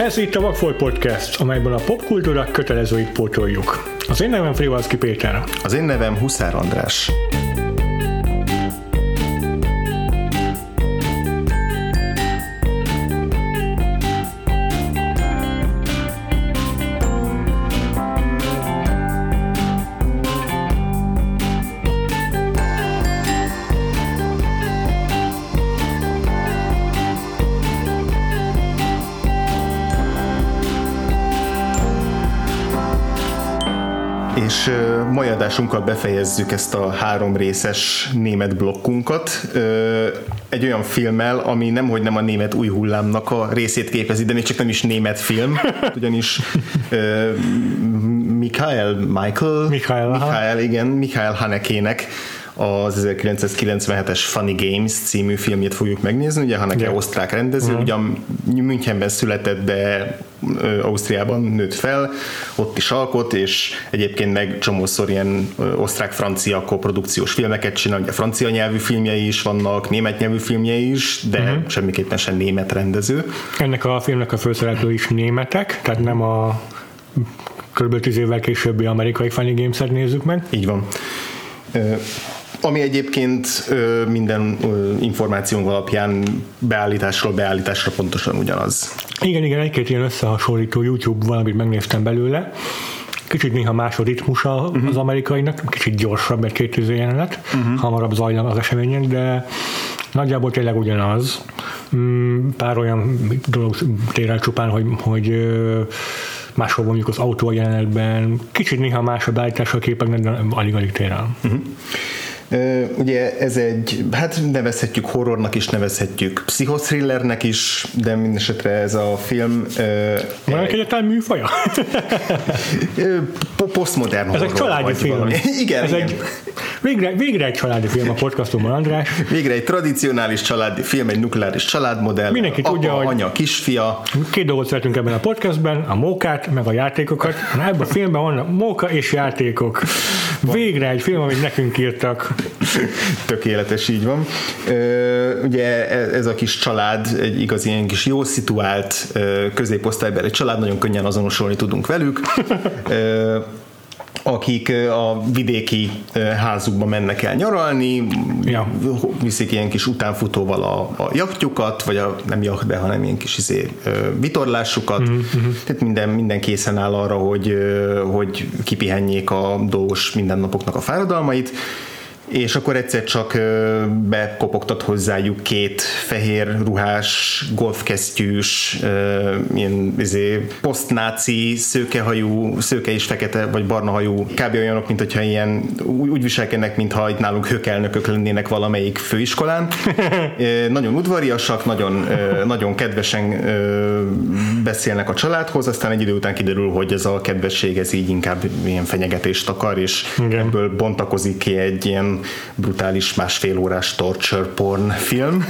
Ez itt a Vagfolt Podcast, amelyben a popkultúra kötelezőit pótoljuk. Az én nevem Frivalszki Péter. Az én nevem Huszár András. Adásunkkal befejezzük ezt a három részes német blokkunkat. Egy olyan filmmel, ami nemhogy nem a német új hullámnak a részét képezi, de még csak nem is német film, ugyanis Michael, Michael, Michael, Michael igen, Michael Hanekének az 1997-es Funny Games című filmjét fogjuk megnézni, ugye Haneke yeah. osztrák rendező, uh-huh. ugyan Münchenben született, de Ausztriában nőtt fel, ott is alkot, és egyébként meg csomószor ilyen osztrák-francia koprodukciós filmeket csinál, ugye francia nyelvű filmjei is vannak, német nyelvű filmjei is, de uh-huh. semmiképpen sem német rendező. Ennek a filmnek a főszereplő is németek, tehát nem a kb. 10 évvel későbbi amerikai Funny Games-et nézzük meg. Így van ami egyébként ö, minden ö, információnk alapján beállításról beállításra pontosan ugyanaz. Igen, igen, egy-két ilyen összehasonlító YouTube valamit megnéztem belőle. Kicsit néha más a ritmusa uh-huh. az amerikainak, kicsit gyorsabb egy két jelenet, uh-huh. hamarabb zajlanak az események, de nagyjából tényleg ugyanaz. Mm, pár olyan dolog tér el csupán, hogy, hogy máshol mondjuk az autó jelenetben, kicsit néha más a beállítás a képeknek, de alig-alig tér el. Uh-huh. Ugye ez egy, hát nevezhetjük horrornak is, nevezhetjük pszichothrillernek is, de mindesetre ez a film... Van egy egyáltalán műfaja? Postmodern Ez egy családi film. Igen, ez igen. Egy, végre, végre egy családi film a podcastomban, András. Végre egy tradicionális családi film, egy nukleáris családmodell. Mindenki apa, tudja, hogy anya, kisfia. Két dolgot szeretünk ebben a podcastben, a mókát, meg a játékokat. Na, ebben a filmben van móka és játékok. Végre egy film, amit nekünk írtak. Tökéletes, így van. Ugye e, ez a kis család egy igazi ilyen kis jó szituált középosztálybeli család, nagyon könnyen azonosulni tudunk velük akik a vidéki házukba mennek el nyaralni, ja. viszik ilyen kis utánfutóval a, a jachtjukat, vagy a, nem jacht, de hanem ilyen kis izé, vitorlásukat. Mm-hmm. Tehát minden, minden készen áll arra, hogy, hogy kipihenjék a dolgos mindennapoknak a fáradalmait és akkor egyszer csak bekopogtat hozzájuk két fehér ruhás, golfkesztyűs, ilyen izé, posztnáci, szőkehajú, szőke és fekete vagy barna hajú, kb. olyanok, mint hogyha ilyen úgy viselkednek, mintha itt nálunk hökelnökök lennének valamelyik főiskolán. nagyon udvariasak, nagyon, nagyon kedvesen beszélnek a családhoz, aztán egy idő után kiderül, hogy ez a kedvesség ez így inkább ilyen fenyegetést akar, és Igen. ebből bontakozik ki egy ilyen brutális másfél órás torture porn film.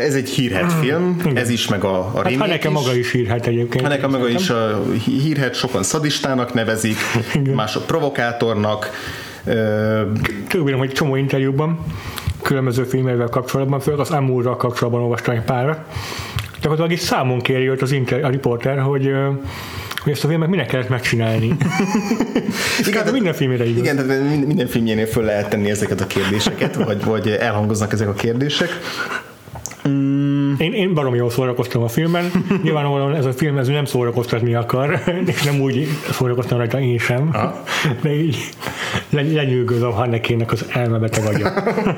Ez egy hírhet film, Igen. ez is, meg a, a hát Haneke maga is hírhet egyébként. Haneke maga is a hírhet, sokan szadistának nevezik, Igen. mások provokátornak. Tudom, hogy csomó interjúban különböző filmekkel kapcsolatban, főleg az Amurral kapcsolatban olvastam egy párat. Gyakorlatilag is számon kéri őt az inter, a riporter, hogy hogy ezt a filmet minek kellett megcsinálni. igen, de minden filmére igaz. Igen, tehát minden filmjénél föl lehet tenni ezeket a kérdéseket, vagy, vagy elhangoznak ezek a kérdések. Mm. Én, én baromi jól szórakoztam a filmben. Nyilvánvalóan ez a film ez nem szórakoztatni akar, és nem úgy szórakoztam rajta én sem, Aha. de így lenyűgözöm Hannekének az elmebeteg agya.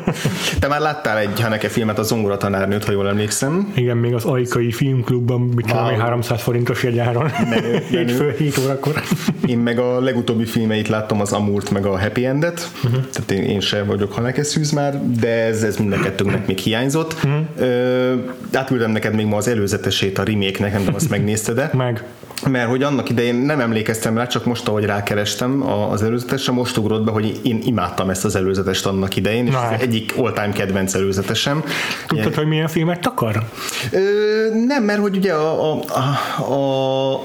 Te már láttál egy Hanneke filmet, a Zongora tanárnőt, ha jól emlékszem. Igen, még az Ajkai Filmklubban, mit wow. 300 forintos jegyáron. Menő, menő. 7 órakor. Én meg a legutóbbi filmeit láttam, az Amurt, meg a Happy Endet. Uh-huh. Tehát én, én sem vagyok Hanneke szűz már, de ez, ez mind a kettőnknek még hiányzott. Uh-huh. Ö, átküldem neked még ma az előzetesét a remake-nek, nem tudom, azt megnézted de Meg mert hogy annak idején nem emlékeztem rá, csak most, ahogy rákerestem az előzetesre, most ugrott be, hogy én imádtam ezt az előzetest annak idején, és ez egyik all-time kedvenc előzetesem. Tudtad, Ilyen... hogy milyen filmet akar? Ö, nem, mert hogy ugye a, a, a, a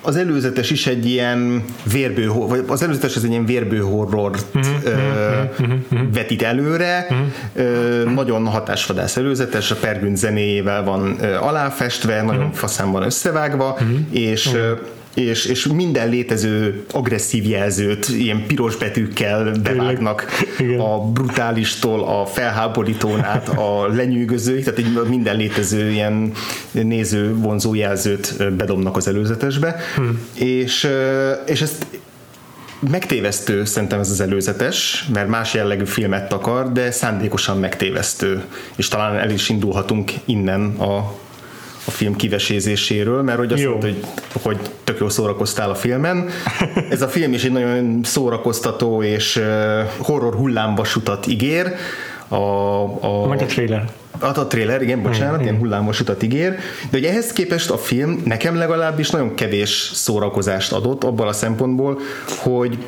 az előzetes is egy ilyen vérbő, vagy az előzetes az egy ilyen vérbő horrort uh-huh, ö, uh-huh, uh-huh. vetít előre, uh-huh. ö, nagyon hatásvadász előzetes, a Pergünt zenéjével van ö, aláfestve, nagyon uh-huh. faszán van összevágva, és és, és minden létező agresszív jelzőt ilyen piros betűkkel bevágnak Igen. a brutálistól a felháborítón át a lenyűgözőig, tehát egy minden létező ilyen néző vonzó jelzőt bedobnak az előzetesbe, hmm. és, és ezt megtévesztő szerintem ez az előzetes, mert más jellegű filmet akar, de szándékosan megtévesztő, és talán el is indulhatunk innen a a film kivesézéséről, mert hogy azt mondta, hogy, hogy tök jól szórakoztál a filmen. Ez a film is egy nagyon szórakoztató és horror hullámvasutat ígér. A, a, Majd a trailer. A, a trailer, igen, bocsánat, mm, ilyen hullámvasutat ígér, de hogy ehhez képest a film nekem legalábbis nagyon kevés szórakozást adott abban a szempontból, hogy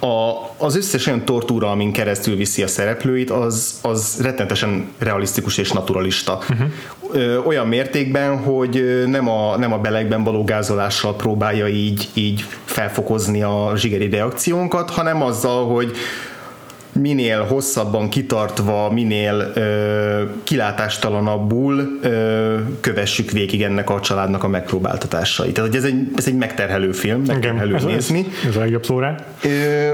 a, az összes olyan tortúra, amin keresztül viszi a szereplőit, az, az rettenetesen realisztikus és naturalista. Uh-huh. Olyan mértékben, hogy nem a, nem a belegben való gázolással próbálja így, így felfokozni a zsigeri reakciónkat, hanem azzal, hogy minél hosszabban kitartva, minél ö, kilátástalanabbul ö, kövessük végig ennek a családnak a megpróbáltatásait. Tehát ez egy, ez egy megterhelő film, megterhelő Igen, nézni. Ez, ez a legjobb szó rá. Ö,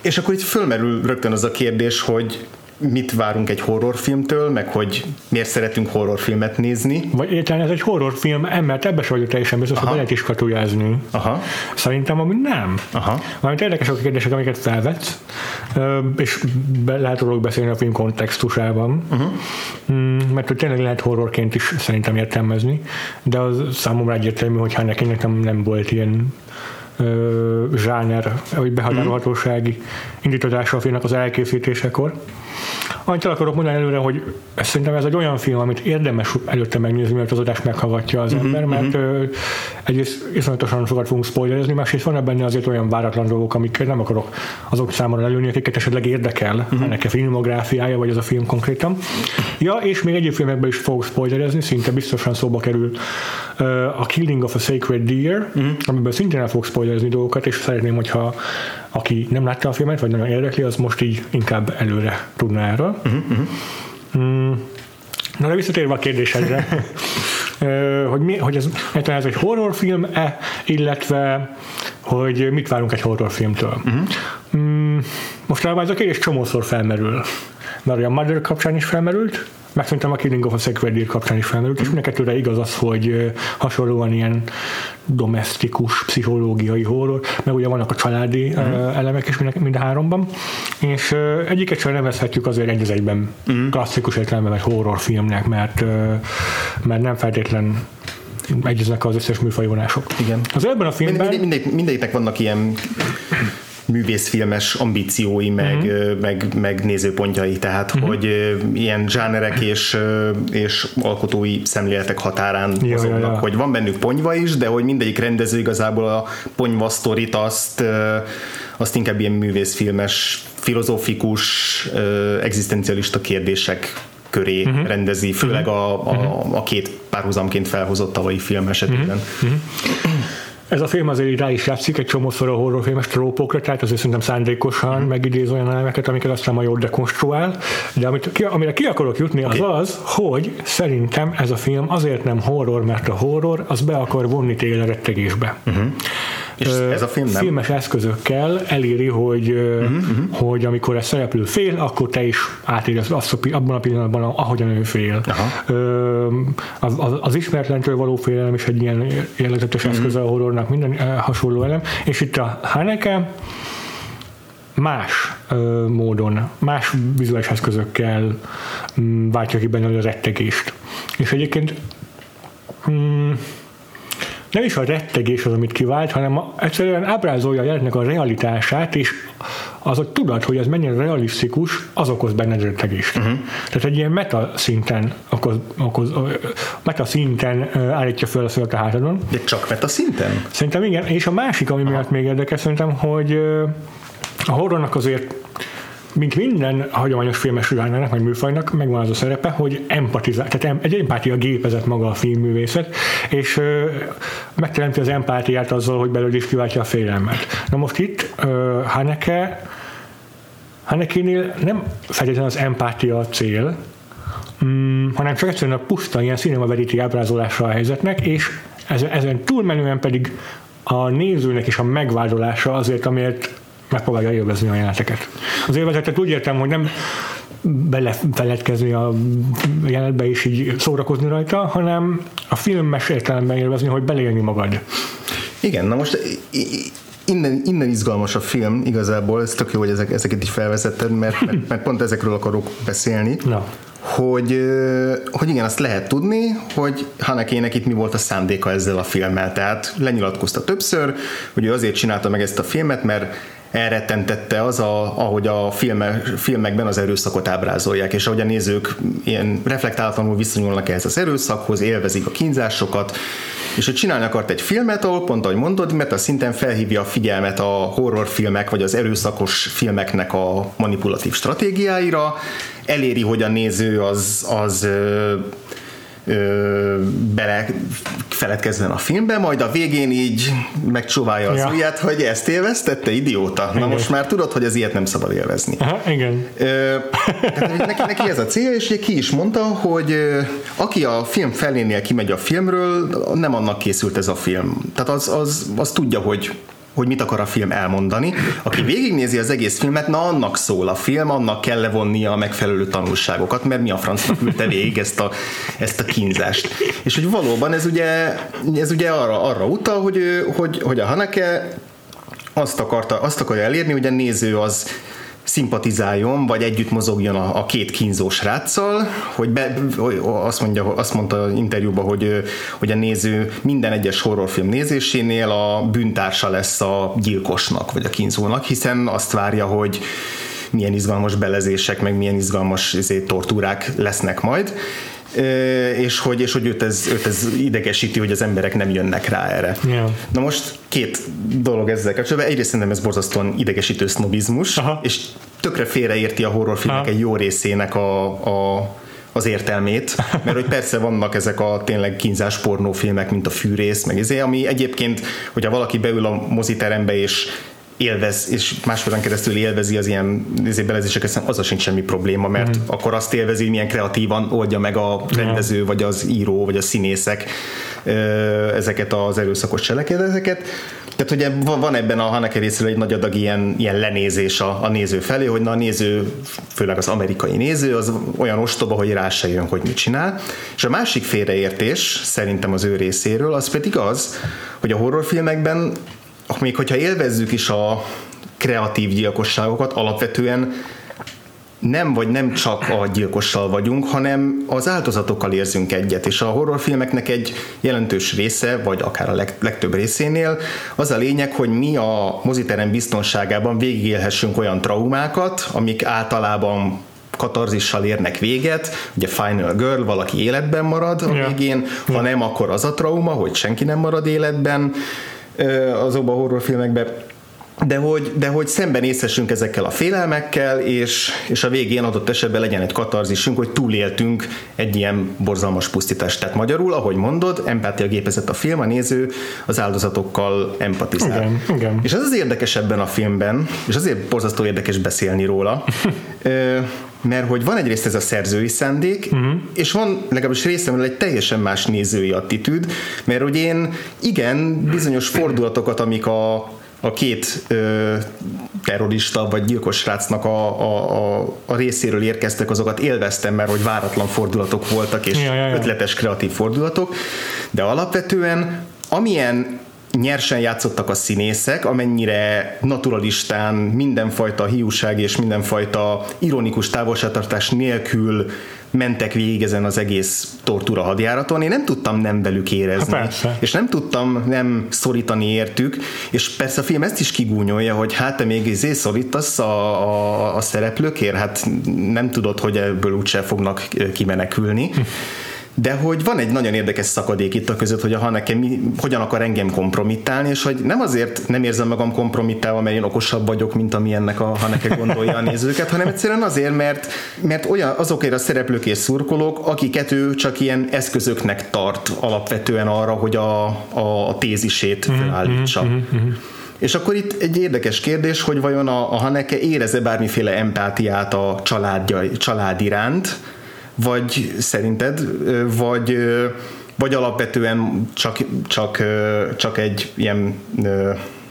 és akkor itt fölmerül rögtön az a kérdés, hogy mit várunk egy horrorfilmtől, meg hogy miért szeretünk horrorfilmet nézni. Vagy értelme ez egy horrorfilm, mert ebbe sem vagyok teljesen biztos, hogy be lehet is katujázni. Aha. Szerintem ami nem. Aha. Valamint érdekesek a kérdések, amiket felvetsz, és be, lehet róluk beszélni a film kontextusában, uh-huh. mert hogy tényleg lehet horrorként is szerintem értelmezni, de az számomra egyértelmű, hogy ha neki nekem nem volt ilyen zsáner, vagy behatárolhatósági indítatása a filmnek az elkészítésekor. Annyit el akarok mondani előre, hogy szerintem ez egy olyan film, amit érdemes előtte megnézni, mert az adást meghallgatja az ember, uh-huh, mert uh-huh. egyrészt iszonyatosan sokat fogunk spoilerezni, másrészt van benne azért olyan váratlan dolgok, amiket nem akarok azok számára előni, akiket esetleg érdekel uh-huh. ennek a filmográfiája, vagy az a film konkrétan. Ja, és még egyéb filmekben is fogok spoilerezni, szinte biztosan szóba kerül a Killing of a Sacred Deer, uh-huh. amiben szintén el fogok spoilerezni dolgokat, és szeretném, hogyha aki nem látta a filmet, vagy nagyon érdekli, az most így inkább előre tudna erről. Uh-huh. Mm. Na de visszatérve a kérdésedre, hogy, mi, hogy ez, ez egy horrorfilm-e, illetve hogy mit várunk egy horrorfilmtől. Uh-huh. Mm, most ez a kérdés csomószor felmerül. Mert a Mother kapcsán is felmerült, meg szerintem a Killing of a Sacred Deer kapcsán is felmerült, és mindenkettőre igaz az, hogy hasonlóan ilyen domestikus, pszichológiai horror, meg ugye vannak a családi uh-huh. elemek is mind, mind a háromban, és egyiket sem nevezhetjük azért egy az egyben uh-huh. klasszikus értelemben vagy horrorfilmnek, mert, mert nem feltétlen egyeznek az összes műfajvonások. Igen. Az ebben a filmben... Mind, mind, mindegyiknek vannak ilyen művészfilmes ambíciói, meg, uh-huh. meg, meg nézőpontjai, tehát uh-huh. hogy ilyen zsánerek és, és alkotói szemléletek határán ja, mozognak, ja, ja. hogy van bennük ponyva is, de hogy mindegyik rendező igazából a ponyva sztorit azt, azt inkább ilyen művészfilmes, filozófikus, egzisztencialista kérdések köré uh-huh. rendezi, főleg a, a, a két párhuzamként felhozott tavalyi film esetében. Uh-huh. Ez a film azért rá is játszik egy csomószor a horrorfilmes trópokra, tehát azért szerintem szándékosan mm. megidéz olyan elemeket, amiket aztán majd jól dekonstruál, de amit, ki, amire ki akarok jutni, az okay. az, hogy szerintem ez a film azért nem horror, mert a horror az be akar vonni téged a rettegésbe. Uh-huh. És ez a film nem? Filmes eszközökkel eléri, hogy, uh-huh, uh-huh. hogy amikor a szereplő fél, akkor te is átérez azt abban a pillanatban, ahogyan ő fél. Az, az, az ismeretlentől való félelem is egy ilyen jellegzetes uh-huh. eszköze a horrornak, minden hasonló elem. És itt a Haneke más ö, módon, más vizuális eszközökkel m, mm, váltja ki benne a rettegést. És egyébként mm, nem is a rettegés az, amit kivált, hanem egyszerűen ábrázolja a jelenetnek a realitását, és az, hogy tudod, hogy ez mennyire realisztikus, az okoz benned rettegést. Uh-huh. Tehát egy ilyen meta szinten okoz, okoz meta szinten állítja föl a szölt a hátadon. De csak meta szinten? Szerintem igen, és a másik, ami Aha. miatt még érdekes, szerintem, hogy a horrornak azért mint minden hagyományos filmes zsánrának, vagy műfajnak megvan az a szerepe, hogy empatizál, tehát egy empátia gépezet maga a filmművészet, és ö, megteremti az empátiát azzal, hogy belőle is kiváltja a félelmet. Na most itt ö, Haneke Hanekénél nem feltétlenül az empátia a cél, mm, hanem csak egyszerűen a puszta ilyen cinema veriti ábrázolása a helyzetnek, és ezen, ezen túlmenően pedig a nézőnek is a megvádolása azért, amiért megpróbálja élvezni a jeleneteket. Az élvezetet úgy értem, hogy nem belefeledkezni a jelenetbe és így szórakozni rajta, hanem a filmes értelemben élvezni, hogy beleélni magad. Igen, na most innen, innen izgalmas a film igazából, ez tök jó, hogy ezek, ezeket így felvezetted, mert, mert, mert pont ezekről akarok beszélni. Na hogy, hogy igen, azt lehet tudni, hogy Hanekének itt mi volt a szándéka ezzel a filmmel. Tehát lenyilatkozta többször, hogy ő azért csinálta meg ezt a filmet, mert elrettentette az, a, ahogy a filme, filmekben az erőszakot ábrázolják, és ahogy a nézők ilyen reflektálatlanul viszonyulnak ehhez az erőszakhoz, élvezik a kínzásokat, és hogy csinálni akart egy filmet, ahol pont ahogy mondod, mert a szinten felhívja a figyelmet a horrorfilmek vagy az erőszakos filmeknek a manipulatív stratégiáira, eléri, hogy a néző az, az bele feledkezzen a filmbe, majd a végén így megcsóválja az ja. ujját, hogy ezt élveztette, idióta. Igen. Na most már tudod, hogy az ilyet nem szabad élvezni. Aha, igen. Ö, tehát neki, neki ez a cél, és ki is mondta, hogy aki a film felénél kimegy a filmről, nem annak készült ez a film. Tehát az, az, az tudja, hogy hogy mit akar a film elmondani. Aki végignézi az egész filmet, na annak szól a film, annak kell levonnia a megfelelő tanulságokat, mert mi a francnak küldte végig ezt a, ezt a kínzást. És hogy valóban ez ugye, ez ugye arra, arra utal, hogy, hogy, hogy a Haneke azt, akarta, azt akarja elérni, hogy a néző az szimpatizáljon, vagy együtt mozogjon a, a két kínzó sráccal, hogy, be, azt, mondja, azt mondta interjúban, hogy, hogy a néző minden egyes horrorfilm nézésénél a bűntársa lesz a gyilkosnak, vagy a kínzónak, hiszen azt várja, hogy milyen izgalmas belezések, meg milyen izgalmas ezért, tortúrák lesznek majd és hogy, és hogy őt, ez, őt ez idegesíti, hogy az emberek nem jönnek rá erre. Yeah. Na most két dolog ezzel kapcsolatban. Egyrészt szerintem ez borzasztóan idegesítő sznobizmus, Aha. és tökre félreérti a horrorfilmek egy jó részének a, a az értelmét, mert hogy persze vannak ezek a tényleg kínzás pornófilmek, mint a fűrész, meg ezé, ami egyébként, hogyha valaki beül a moziterembe és élvez, és másfélben keresztül élvezi az ilyen belezéseket, az sincs semmi probléma, mert mm. akkor azt élvezi, hogy milyen kreatívan oldja meg a rendező, vagy az író, vagy a színészek ezeket az erőszakos cselekedeteket. Tehát ugye van ebben a Haneke részéről egy nagy adag ilyen, ilyen lenézés a, a néző felé, hogy na a néző, főleg az amerikai néző, az olyan ostoba, hogy rá se jön, hogy mit csinál. És a másik félreértés szerintem az ő részéről, az pedig az, hogy a horrorfilmekben még hogyha élvezzük is a kreatív gyilkosságokat, alapvetően nem vagy nem csak a gyilkossal vagyunk, hanem az áldozatokkal érzünk egyet, és a horrorfilmeknek egy jelentős része, vagy akár a leg, legtöbb részénél az a lényeg, hogy mi a moziterem biztonságában végigélhessünk olyan traumákat, amik általában katarzissal érnek véget, ugye Final Girl, valaki életben marad a végén, ha nem, akkor az a trauma, hogy senki nem marad életben, azokban a horrorfilmekben, de hogy, de hogy szembenézhessünk ezekkel a félelmekkel, és, és a végén adott esetben legyen egy katarzisünk, hogy túléltünk egy ilyen borzalmas pusztítást. Tehát magyarul, ahogy mondod, empátia gépezett a film, a néző az áldozatokkal empatizál. Igen, igen. És az az érdekes ebben a filmben, és azért borzasztó érdekes beszélni róla, mert hogy van egyrészt ez a szerzői szándék, uh-huh. és van legalábbis részemről egy teljesen más nézői attitűd, mert hogy én igen, bizonyos fordulatokat, amik a, a két ö, terrorista vagy gyilkos srácnak a, a, a, a részéről érkeztek, azokat élveztem, mert hogy váratlan fordulatok voltak, és ja, ja, ja. ötletes kreatív fordulatok, de alapvetően amilyen nyersen játszottak a színészek, amennyire naturalistán mindenfajta hiúság és mindenfajta ironikus távolságtartás nélkül mentek végig ezen az egész tortúra hadjáraton, én nem tudtam nem velük érezni. Ha, és nem tudtam nem szorítani értük, és persze a film ezt is kigúnyolja, hogy hát te még izé szorítasz a, a, a szereplőkért, hát nem tudod, hogy ebből úgyse fognak kimenekülni. De hogy van egy nagyon érdekes szakadék itt a között, hogy a Haneke mi, hogyan akar engem kompromittálni, és hogy nem azért nem érzem magam kompromittálva, mert én okosabb vagyok, mint ami ennek a Haneke gondolja a nézőket, hanem egyszerűen azért, mert, mert olyan azokért a szereplők és szurkolók, akiket ő csak ilyen eszközöknek tart alapvetően arra, hogy a, a, a tézisét mhm, felállítsa. Mm-hmm, mm-hmm. És akkor itt egy érdekes kérdés, hogy vajon a, a Haneke éreze bármiféle empátiát a családja, család iránt, vagy szerinted, vagy, vagy alapvetően csak, csak, csak egy ilyen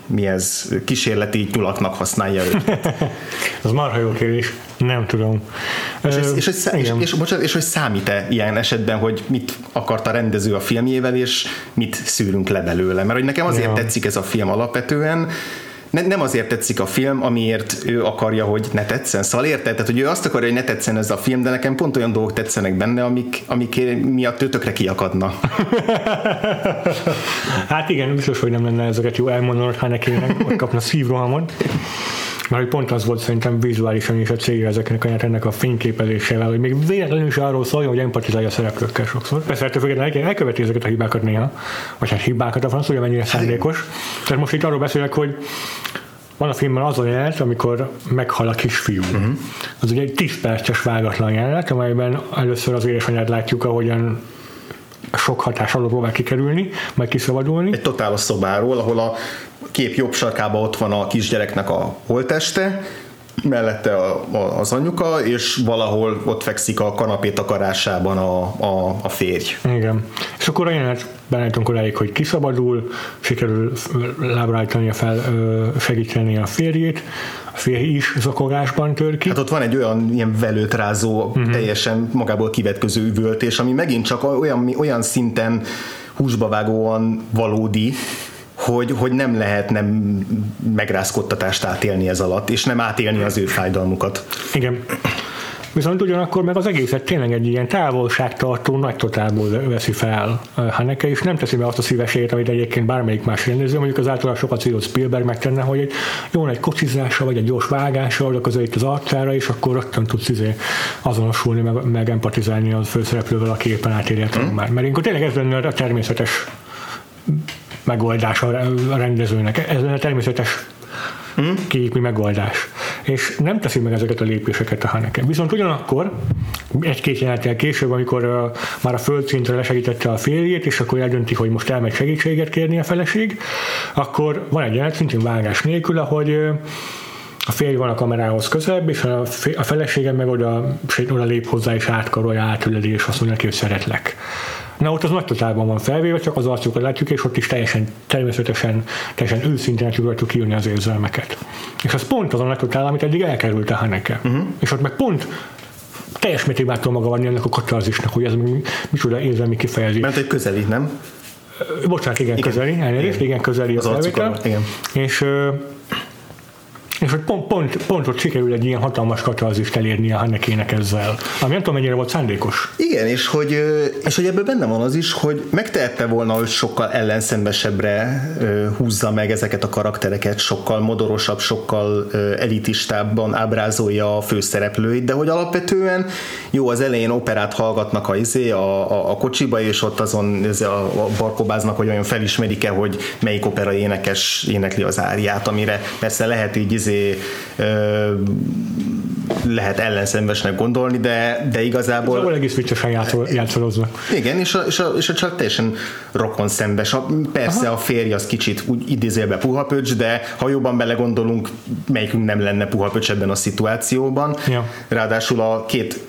mi ez, kísérleti nyulaknak használja őket? Az marha jó kérdés. Nem tudom. És, és, és, és, és, és, bocsánat, és hogy számít-e ilyen esetben, hogy mit akart a rendező a filmjével, és mit szűrünk le belőle? Mert hogy nekem azért ja. tetszik ez a film alapvetően, ne, nem azért tetszik a film, amiért ő akarja, hogy ne tetszen. Szóval érted? Tehát, hogy ő azt akarja, hogy ne tetszen ez a film, de nekem pont olyan dolgok tetszenek benne, amik, amik miatt ő tökre kiakadna. hát igen, biztos, hogy nem lenne ezeket jó elmondanod, ha neki ott kapna szívrohamot. Mert hogy pont az volt szerintem vizuálisan is a célja ezeknek a ennek a fényképezésével, hogy még véletlenül is arról szóljon, hogy empatizálja a szereplőkkel sokszor. Persze ettől függetlenül elköveti ezeket a hibákat néha, vagy hát hibákat a franc, hogy mennyire hát szándékos. Tehát most itt arról beszélek, hogy van a filmben az a jelenet, amikor meghal a kisfiú. Uh-huh. Az ugye egy 10 perces vágatlan jelenet, amelyben először az édesanyát látjuk, ahogyan sok hatás alól próbál kikerülni, majd kiszabadulni. Egy totálos szobáról, ahol a kép jobb sarkában ott van a kisgyereknek a holteste, mellette a, a, az anyuka, és valahol ott fekszik a kanapé takarásában a, a, a férj. Igen. És akkor a jelenet belállítunk odáig, hogy kiszabadul, sikerül lábra fel, segíteni a férjét, a férj is zakogásban tör ki. Hát ott van egy olyan ilyen velőtrázó, uh-huh. teljesen magából kivetköző üvöltés, ami megint csak olyan, olyan szinten húsba vágóan valódi, hogy, hogy nem lehet nem megrázkodtatást átélni ez alatt, és nem átélni az ő fájdalmukat. Igen. Viszont ugyanakkor meg az egészet tényleg egy ilyen távolságtartó nagy totálból veszi fel Haneke, és nem teszi be azt a szívességét, amit egyébként bármelyik más rendező, mondjuk az általán sokat célolt Spielberg megtenne, hogy egy jó egy kocsizása, vagy egy gyors vágása, oda közelít az arcára, és akkor rögtön tudsz izé azonosulni, meg, meg empatizálni a főszereplővel, aki éppen átérje a már. Mert akkor tényleg ez lenne a természetes megoldás a rendezőnek. Ez a természetes hmm? képi megoldás. És nem teszi meg ezeket a lépéseket a Haneke. Viszont ugyanakkor egy-két jelenettel később, amikor uh, már a földszintre lesegítette a férjét, és akkor eldönti, hogy most elmegy segítséget kérni a feleség, akkor van egy jelenet, szintén vágás nélkül, ahogy uh, a férj van a kamerához közelebb, és a, a feleségem meg oda, oda lép hozzá, és átkarolja, átüledi, és azt mondja neki, hogy szeretlek. Na ott az nagy totálban van felvéve, csak az arcukat látjuk, és ott is teljesen természetesen, teljesen őszintén tudjuk kiírni az érzelmeket. És az pont az a nagy totál, amit eddig elkerült a Haneke. Uh-huh. És ott meg pont teljes mértékben át maga vanni ennek a katarzisnak, hogy ez micsoda érzelmi kifejezés. Mert egy közeli, nem? Bocsánat, igen, igen. közeli, elnézést, igen. igen, közeli az, az igen. És és hogy pont, pont, pont ott sikerül egy ilyen hatalmas katarzist elérni a Hannekének ezzel. Ami nem tudom, mennyire volt szándékos. Igen, és hogy, és hogy ebben benne van az is, hogy megtehette volna, hogy sokkal ellenszenvesebbre húzza meg ezeket a karaktereket, sokkal modorosabb, sokkal elitistábban ábrázolja a főszereplőit, de hogy alapvetően jó, az elején operát hallgatnak a, izé, a, a, a kocsiba, és ott azon a, a barkobáznak, hogy olyan felismerik-e, hogy melyik opera énekes énekli az áriát, amire persze lehet így izé izé, lehet ellenszenvesnek gondolni, de, de igazából... Szóval egész viccosan játszolóznak. Igen, és a, és, a, és a csak teljesen rokon szembes. Persze Aha. a férj az kicsit úgy idézélbe puhapöcs, de ha jobban belegondolunk, melyikünk nem lenne puhapöcs ebben a szituációban. Ja. Ráadásul a két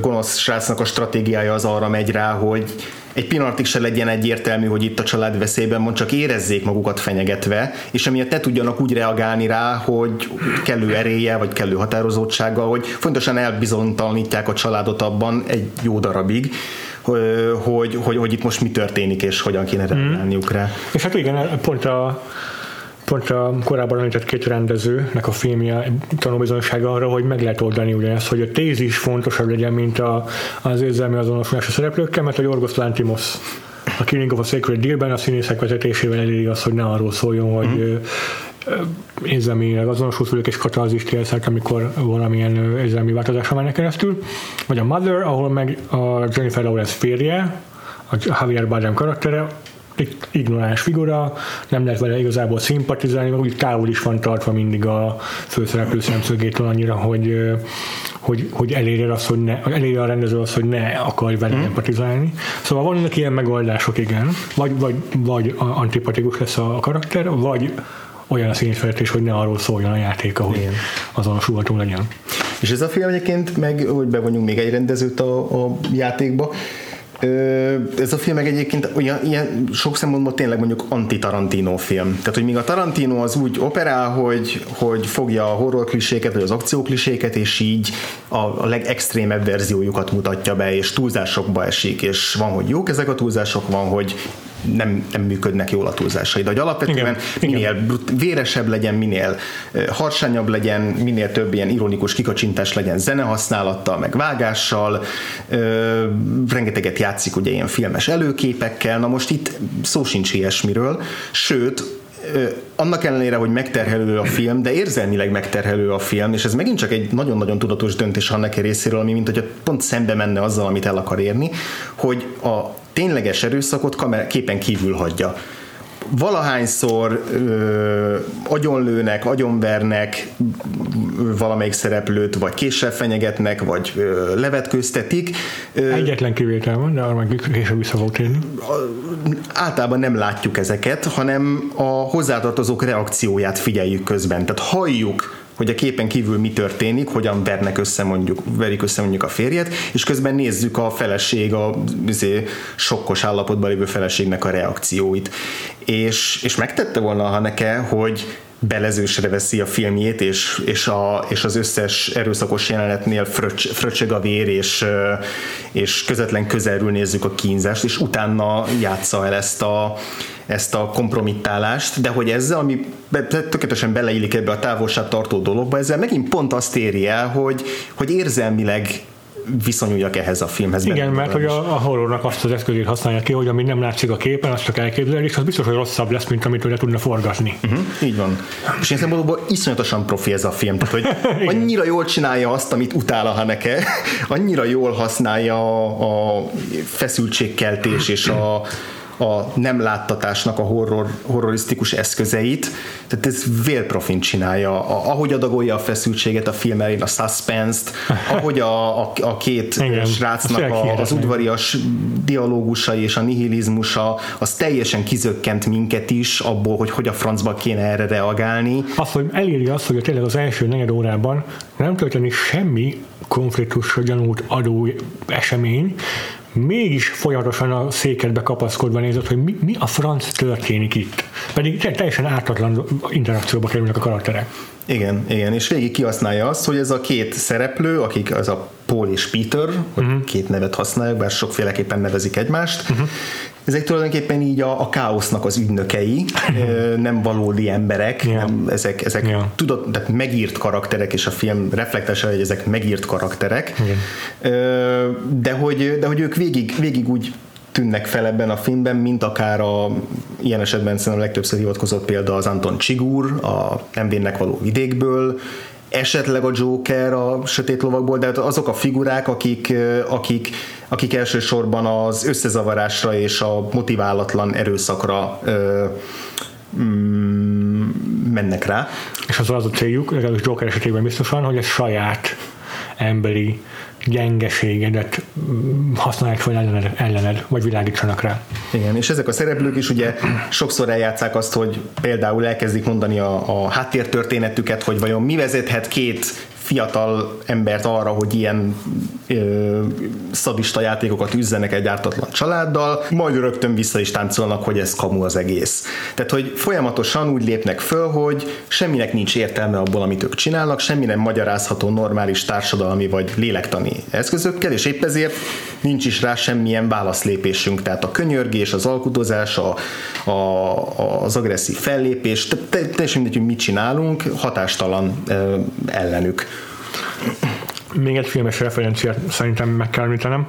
gonosz srácnak a stratégiája az arra megy rá, hogy egy pillanatig se legyen egyértelmű, hogy itt a család veszélyben van, csak érezzék magukat fenyegetve, és amiatt ne tudjanak úgy reagálni rá, hogy kellő eréje, vagy kellő határozottsággal, hogy fontosan elbizonytalanítják a családot abban egy jó darabig, hogy, hogy, hogy itt most mi történik, és hogyan kéne reagálniuk rá. És hát igen, pont a pont a korábban említett két rendezőnek a filmje tanulbizonysága arra, hogy meg lehet oldani ugye ezt, hogy a tézis fontosabb legyen, mint a, az érzelmi azonosulás a szereplőkkel, mert a Jorgos Lantimos a Killing of a Sacred Deal-ben a színészek vezetésével eléri az, hogy ne arról szóljon, hogy mm érzelmileg azonosult velük, és katarzist élszek, amikor valamilyen érzelmi változáson mennek keresztül. Vagy a Mother, ahol meg a Jennifer Lawrence férje, a Javier Bardem karaktere, ignoráns figura, nem lehet vele igazából szimpatizálni, mert úgy távol is van tartva mindig a főszereplő szemszögétől annyira, hogy, hogy, hogy elérje, azt, hogy ne, elérje a rendező azt, hogy ne akarj vele mm. empatizálni. Szóval vannak ilyen megoldások, igen. Vagy, vagy, vagy antipatikus lesz a karakter, vagy olyan a színfeltés, hogy ne arról szóljon a játék, hogy Igen. azonosulható legyen. És ez a film egyébként, meg hogy bevonjunk még egy rendezőt a, a játékba, ez a film meg egyébként olyan, ilyen sok szempontból tényleg mondjuk anti-Tarantino film. Tehát, hogy míg a Tarantino az úgy operál, hogy, hogy fogja a horror kliséket, vagy az akció kliséket, és így a, a legextrémebb verziójukat mutatja be, és túlzásokba esik, és van, hogy jók ezek a túlzások, van, hogy nem, nem működnek jól a túlzásai. De hogy alapvetően Igen. minél Igen. véresebb legyen, minél harsányabb legyen, minél több ilyen ironikus kikacsintás legyen zenehasználattal, meg vágással, ö, rengeteget játszik ugye ilyen filmes előképekkel, na most itt szó sincs ilyesmiről, sőt, annak ellenére, hogy megterhelő a film, de érzelmileg megterhelő a film, és ez megint csak egy nagyon-nagyon tudatos döntés a neki részéről, ami mint hogy pont szembe menne azzal, amit el akar érni, hogy a tényleges erőszakot kamer- képen kívül hagyja valahányszor ö, agyonlőnek, agyonvernek valamelyik szereplőt, vagy késsel fenyegetnek, vagy ö, levetkőztetik. Ö, Egyetlen kivétel van, de arra meg később vissza volt érni. Általában nem látjuk ezeket, hanem a hozzátartozók reakcióját figyeljük közben. Tehát halljuk hogy a képen kívül mi történik, hogyan vernek össze mondjuk, verik össze mondjuk a férjet, és közben nézzük a feleség, a azért, sokkos állapotban lévő feleségnek a reakcióit. És, és megtette volna a Haneke, hogy belezősre veszi a filmjét, és, és, a, és az összes erőszakos jelenetnél fröcs, fröcseg a vér, és, és közvetlen közelről nézzük a kínzást, és utána játsza el ezt a, ezt a kompromittálást, de hogy ezzel, ami tökéletesen beleillik ebbe a távolságtartó dologba, ezzel megint pont azt éri el, hogy, hogy érzelmileg viszonyuljak ehhez a filmhez. Igen, mert hogy a, a horrornak azt az eszközét használja ki, hogy ami nem látszik a képen, azt csak elképzelni, és az biztos, hogy rosszabb lesz, mint amit le tudna forgatni. Uh-huh, így van. És én szempontból iszonyatosan profi ez a film, tehát hogy annyira jól csinálja azt, amit utál a Haneke, annyira jól használja a, a feszültségkeltés és a a nem láttatásnak a horror, horrorisztikus eszközeit, tehát ez vélprofin csinálja, a, ahogy adagolja a feszültséget a film elén, a suspense-t, ahogy a, a, a két Igen, srácnak a, az udvarias dialógusai és a nihilizmusa, az teljesen kizökkent minket is abból, hogy hogy a francba kéne erre reagálni. Az, hogy elírja azt, hogy tényleg az első negyed órában nem történik semmi konfliktusra gyanult adó esemény, mégis folyamatosan a székedbe kapaszkodva nézett, hogy mi, mi a franc történik itt. Pedig teljesen ártatlan interakcióba kerülnek a karakterek. Igen, igen, és végig kihasználja azt, hogy ez a két szereplő, akik az a Paul és Peter, uh-huh. két nevet használják, bár sokféleképpen nevezik egymást, uh-huh ezek tulajdonképpen így a, a káosznak az ügynökei, nem valódi emberek, yeah. nem, ezek, ezek yeah. tudod, tehát megírt karakterek, és a film reflektálja, hogy ezek megírt karakterek, yeah. de, hogy, de hogy ők végig, végig úgy tűnnek fel ebben a filmben, mint akár a ilyen esetben szerintem a legtöbbször hivatkozott példa az Anton Csigur, a MV-nek való vidékből, esetleg a Joker a Sötét Lovakból, de azok a figurák, akik, akik, akik elsősorban az összezavarásra és a motiválatlan erőszakra ö, mm, mennek rá. És az az a céljuk, legalábbis Joker esetében biztosan, hogy a saját emberi gyengeségedet mm, használják fel ellened, ellened, vagy világítsanak rá. Igen, és ezek a szereplők is ugye sokszor eljátszák azt, hogy például elkezdik mondani a, a háttértörténetüket, hogy vajon mi vezethet két fiatal embert arra, hogy ilyen ö, szadista játékokat üzzenek egy ártatlan családdal, majd rögtön vissza is táncolnak, hogy ez kamu az egész. Tehát, hogy folyamatosan úgy lépnek föl, hogy semminek nincs értelme abból, amit ők csinálnak, semmi nem magyarázható normális társadalmi vagy lélektani eszközökkel, és épp ezért nincs is rá semmilyen válaszlépésünk. Tehát a könyörgés, az alkudozás, a, a, az agresszív fellépés, teljesen mindegy, hogy mit csinálunk, hatástalan ö, ellenük. Még egy filmes referenciát szerintem meg kell említenem.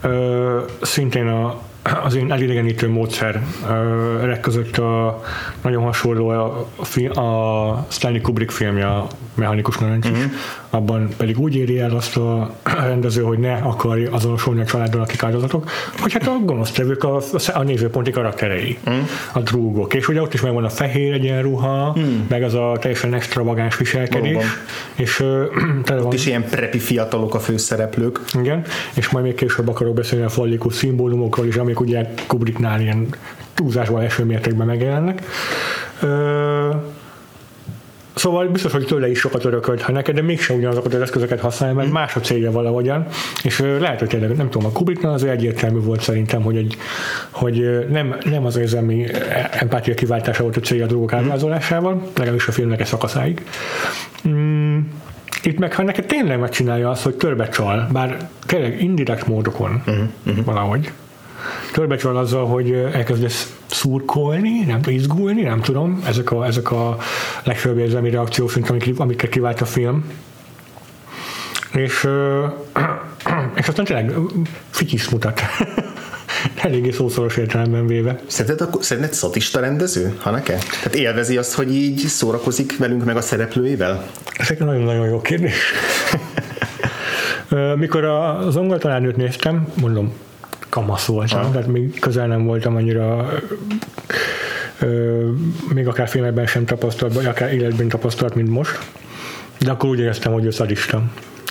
Ö, szintén a az én elidegenítő módszer uh, között a, nagyon hasonló a, a, a Stanley Kubrick filmje, Mechanikus Narancs uh-huh. abban pedig úgy éri el azt a rendező, hogy ne akarja azonosulni a családon, akik áldozatok, hogy hát a gonosztevők a, a nézőponti karakterei, uh-huh. a drúgok, és ugye ott is megvan a fehér egyenruha, uh-huh. meg az a teljesen extravagáns viselkedés, Valóban. és uh, ott van, is ilyen prepi fiatalok a főszereplők. Igen, és majd még később akarok beszélni a fallikus szimbólumokról is, amik ugye Kubricknál ilyen túlzásban eső mértékben megjelennek. Uh, Szóval biztos, hogy tőle is sokat örökölt, ha neked, de mégsem ugyanazokat az eszközöket használja, mert mm. más a célja valahogyan, és lehet, hogy tényleg, nem tudom, a Kubricknál az egyértelmű volt szerintem, hogy, egy, hogy nem, nem az érzelmi empátia kiváltása volt a célja a dolgok mm. ábrázolásával, legalábbis a filmnek egy szakaszáig. Mm, itt meg, ha neked tényleg megcsinálja azt, hogy törbe csal, bár tényleg indirekt módokon mm-hmm. valahogy, körbecsal azzal, hogy elkezdesz szurkolni, nem izgulni, nem tudom, ezek a, ezek a legfőbb érzelmi reakciószint, amik, amiket kivált a film. És, és aztán tényleg fityis mutat. Eléggé szószoros értelemben véve. Szerinted, akkor, szerinted szatista rendező, Haneke? Tehát élvezi azt, hogy így szórakozik velünk meg a szereplőivel? Ez nagyon-nagyon jó kérdés. Mikor az angol találnőt néztem, mondom, kamasz voltam, ah. tehát még közel nem voltam annyira ö, még akár filmekben sem tapasztalt, vagy akár életben tapasztalt, mint most. De akkor úgy éreztem, hogy ő szadista.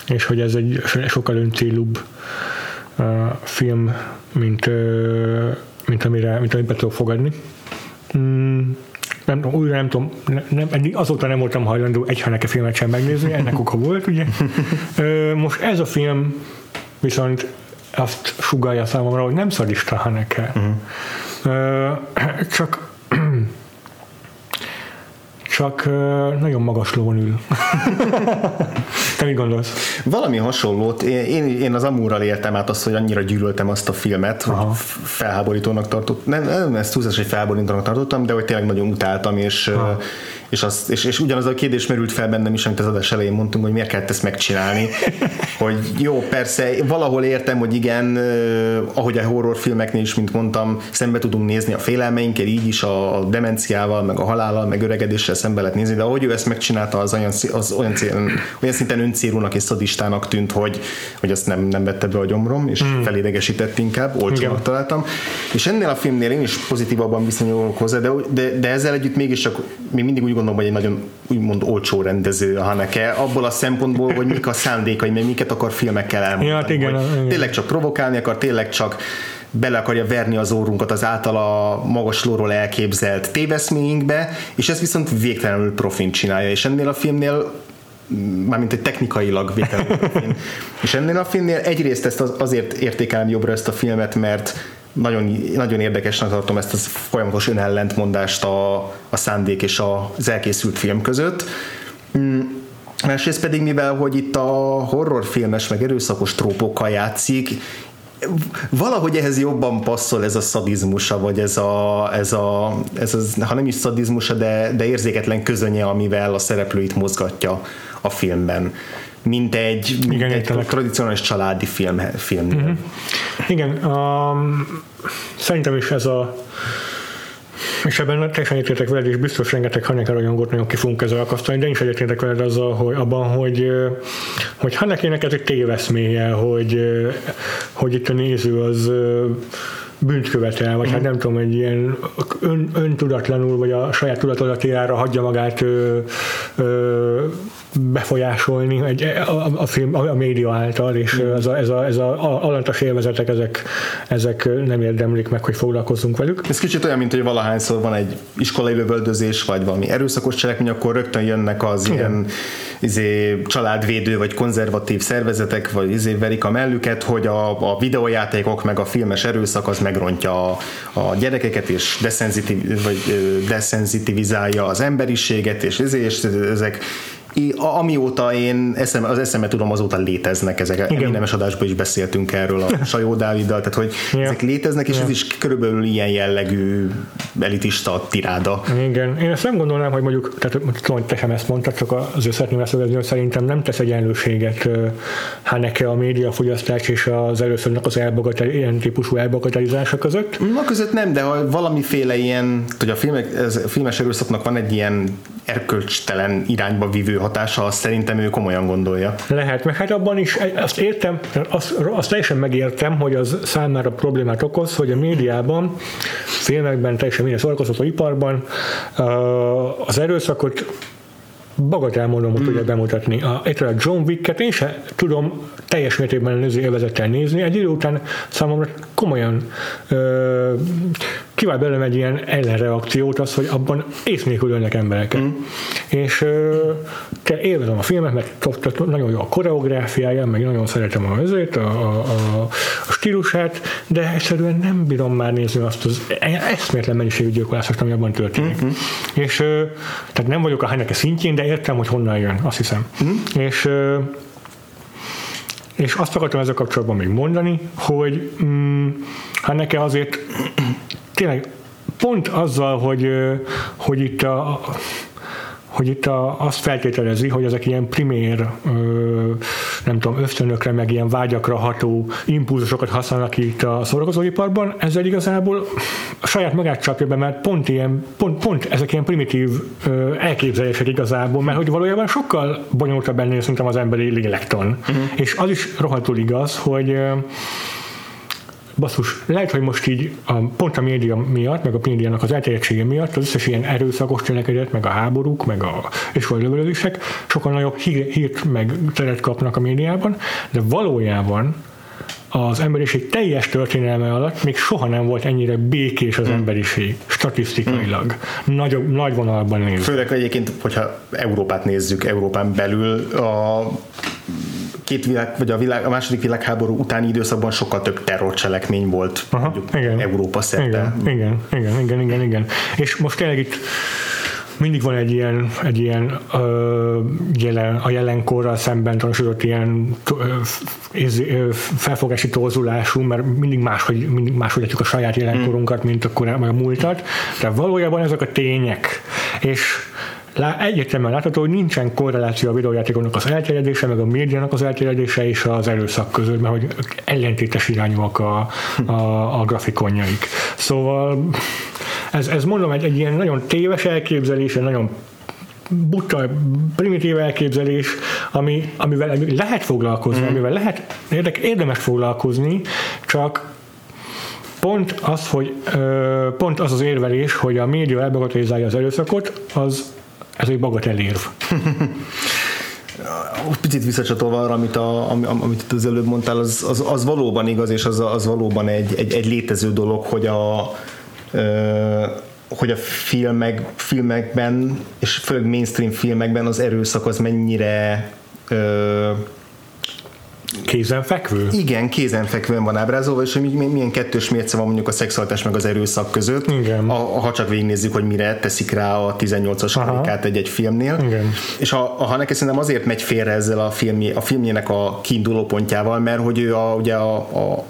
És hogy ez egy sokkal öncélúbb uh, film, mint, uh, mint, amire, mint amit be tudok fogadni. Mm, nem, újra nem tudom, nem, azóta nem voltam hajlandó egy Haneke filmet sem megnézni, ennek oka volt, ugye. Most ez a film viszont azt sugalja számomra, hogy nem szadista Haneke. Uh-huh. Csak csak nagyon magas lóan ül. Te mit gondolsz? Valami hasonlót. Én, én az Amúrral értem át azt, hogy annyira gyűlöltem azt a filmet, Aha. hogy felháborítónak tartottam. Nem, nem ezt túlzás, hogy felháborítónak tartottam, de hogy tényleg nagyon utáltam, és, Aha és, az, és, és ugyanaz a kérdés merült fel bennem is, amit az adás elején mondtunk, hogy miért kellett ezt megcsinálni. hogy jó, persze, valahol értem, hogy igen, ahogy a horrorfilmeknél is, mint mondtam, szembe tudunk nézni a félelmeinkkel, így is a demenciával, meg a halállal, meg öregedéssel szembe lehet nézni, de ahogy ő ezt megcsinálta, az olyan, az olyan, cél, olyan szinten öncélúnak és szadistának tűnt, hogy, hogy azt nem, nem vette be a gyomrom, és mm. felédegesített inkább, olcsónak találtam. És ennél a filmnél én is pozitívabban viszonyulok hozzá, de, de, de ezzel együtt mégiscsak még mindig úgy gondolom, hogy egy nagyon úgymond olcsó rendező a Haneke, abból a szempontból, hogy mik a szándékai, mert miket akar filmekkel elmondani. Ja, hát igen, igen. Tényleg csak provokálni akar, tényleg csak bele akarja verni az órunkat az általa magaslóról elképzelt téveszményünkbe, és ez viszont végtelenül profin csinálja, és ennél a filmnél mármint egy technikailag végtelenül profin. és ennél a filmnél egyrészt ezt az, azért értékelem jobbra ezt a filmet, mert nagyon, nagyon érdekesnek tartom ezt a folyamatos önellentmondást a, a szándék és az elkészült film között. Mm, másrészt pedig, mivel hogy itt a horrorfilmes meg erőszakos trópokkal játszik, valahogy ehhez jobban passzol ez a szadizmusa, vagy ez a, ez a ez az, ha nem is szadizmusa, de, de érzéketlen közönye, amivel a szereplőit mozgatja a filmben mint egy, Igen, mint egy tradicionális családi film. film. Uh-huh. Igen, um, szerintem is ez a és ebben teljesen egyetértek veled, és biztos rengeteg Haneke rajongot nagyon ki fogunk ezzel akasztani, de én is egyetértek veled azzal, hogy abban, hogy, hogy Hanekének ez egy téveszméje, hogy, hogy itt a néző az bűnt követel, vagy mm. hát nem tudom, egy ilyen ön, öntudatlanul, vagy a saját tudatalatérára hagyja magát ö, ö, befolyásolni egy, a, a, film, a média által, és mm. ez a, ez a, ez a alantas élvezetek, ezek, ezek nem érdemlik meg, hogy foglalkozzunk velük. Ez kicsit olyan, mint hogy valahányszor van egy iskolai lövöldözés, vagy valami erőszakos cselekmény, akkor rögtön jönnek az Igen. ilyen izé, családvédő, vagy konzervatív szervezetek, vagy izé verik a mellüket, hogy a, a videójátékok, meg a filmes erőszak az megrontja a, a gyerekeket, és deszenzitiv, vagy deszenzitivizálja az emberiséget, és, izé, és ezek amióta én eszem, az eszemet tudom, azóta léteznek ezek. Igen. Nemes adásban is beszéltünk erről a Sajó Dáviddal, tehát hogy ja. ezek léteznek, és ja. ez is körülbelül ilyen jellegű elitista tiráda. Igen, én ezt nem gondolnám, hogy mondjuk, tehát tudom, hogy te sem ezt mondtad, csak az szeretném leszögezni, hogy szerintem nem tesz egyenlőséget Haneke a médiafogyasztás és az előszörnek az elbogatel, ilyen típusú elbogatelizása között. Ma között nem, de ha valamiféle ilyen, hogy a, filmek, ez, a filmes erőszaknak van egy ilyen erkölcstelen irányba vívő hatása, azt szerintem ő komolyan gondolja. Lehet, mert hát abban is azt értem, azt, azt teljesen megértem, hogy az számára problémát okoz, hogy a médiában, filmekben, teljesen minden szórakoztató iparban az erőszakot bagatelmódon mm. tudja bemutatni. A, a John Wick-et én sem tudom teljes mértékben nézni, élvezettel nézni. Egy idő után számomra komolyan ö, kivált belőlem egy ilyen ellenreakciót az, hogy abban ész nélkül ölnek embereket. Mm. És te élvezem a filmet, mert nagyon jó a koreográfiája, meg nagyon szeretem a azért, a, a, a, a stílusát, de egyszerűen nem bírom már nézni azt az eszméletlen mennyiségű gyilkolásokat, ami abban történik. Mm-hmm. És tehát nem vagyok a Heineke szintjén, de értem, hogy honnan jön, azt hiszem. Mm. És és azt akartam ezzel kapcsolatban még mondani, hogy mm, hát nekem azért tényleg pont azzal, hogy, hogy itt a hogy itt a, azt feltételezi, hogy ezek ilyen primér, ö, nem tudom, ösztönökre, meg ilyen vágyakra ható impulzusokat használnak itt a szórakozóiparban, ezzel igazából a saját magát csapja be, mert pont, ilyen, pont, pont ezek ilyen primitív ö, elképzelések igazából, mert hogy valójában sokkal bonyolultabb ennél szerintem az emberi lélektan. Uh-huh. És az is rohadtul igaz, hogy ö, basszus, lehet, hogy most így a, pont a média miatt, meg a médiának az elterjedtsége miatt az összes ilyen erőszakos cselekedet, meg a háborúk, meg a lövöldözések sokkal nagyobb hír, hírt meg teret kapnak a médiában, de valójában az emberiség teljes történelme alatt még soha nem volt ennyire békés az hmm. emberiség, statisztikailag, hmm. nagy, nagy vonalban nézve. Főleg egyébként, hogyha Európát nézzük, Európán belül a két világ, vagy a, világ, a második világháború utáni időszakban sokkal több terrorcselekmény volt Aha, igen, Európa szerte. Igen, igen, igen, igen, igen, igen. És most tényleg itt mindig van egy ilyen, egy ilyen ö, jelen, a jelenkorral szemben tanúsított ilyen ö, felfogási torzulású, mert mindig máshogy, mindig máshogy a saját jelenkorunkat, mint akkor a múltat, de valójában ezek a tények. És egyértelműen látható, hogy nincsen korreláció a videójátékoknak az elterjedése, meg a médiának az elterjedése és az erőszak között, mert hogy ellentétes irányúak a, a, a grafikonjaik. Szóval ez, ez mondom egy, egy ilyen nagyon téves elképzelés, egy nagyon buta, primitív elképzelés, ami, amivel lehet foglalkozni, mm. amivel lehet érdemes foglalkozni, csak pont az, hogy pont az az érvelés, hogy a média elbagatizálja az erőszakot, az ez egy bagatellérv. Picit visszacsatolva arra, amit, a, amit az előbb mondtál, az, az, az valóban igaz, és az, az valóban egy, egy, egy létező dolog, hogy a hogy a filmek, filmekben, és főleg mainstream filmekben az erőszak az mennyire Kézenfekvő? Igen, kézenfekvően van ábrázolva, és hogy milyen kettős mérce van mondjuk a szexualitás meg az erőszak között. Igen. A, ha csak végignézzük, hogy mire teszik rá a 18-as karikát egy-egy filmnél. Igen. És a, a Haneke szerintem azért megy félre ezzel a, filmjé, a filmjének a kiinduló pontjával, mert hogy ő a, ugye a, a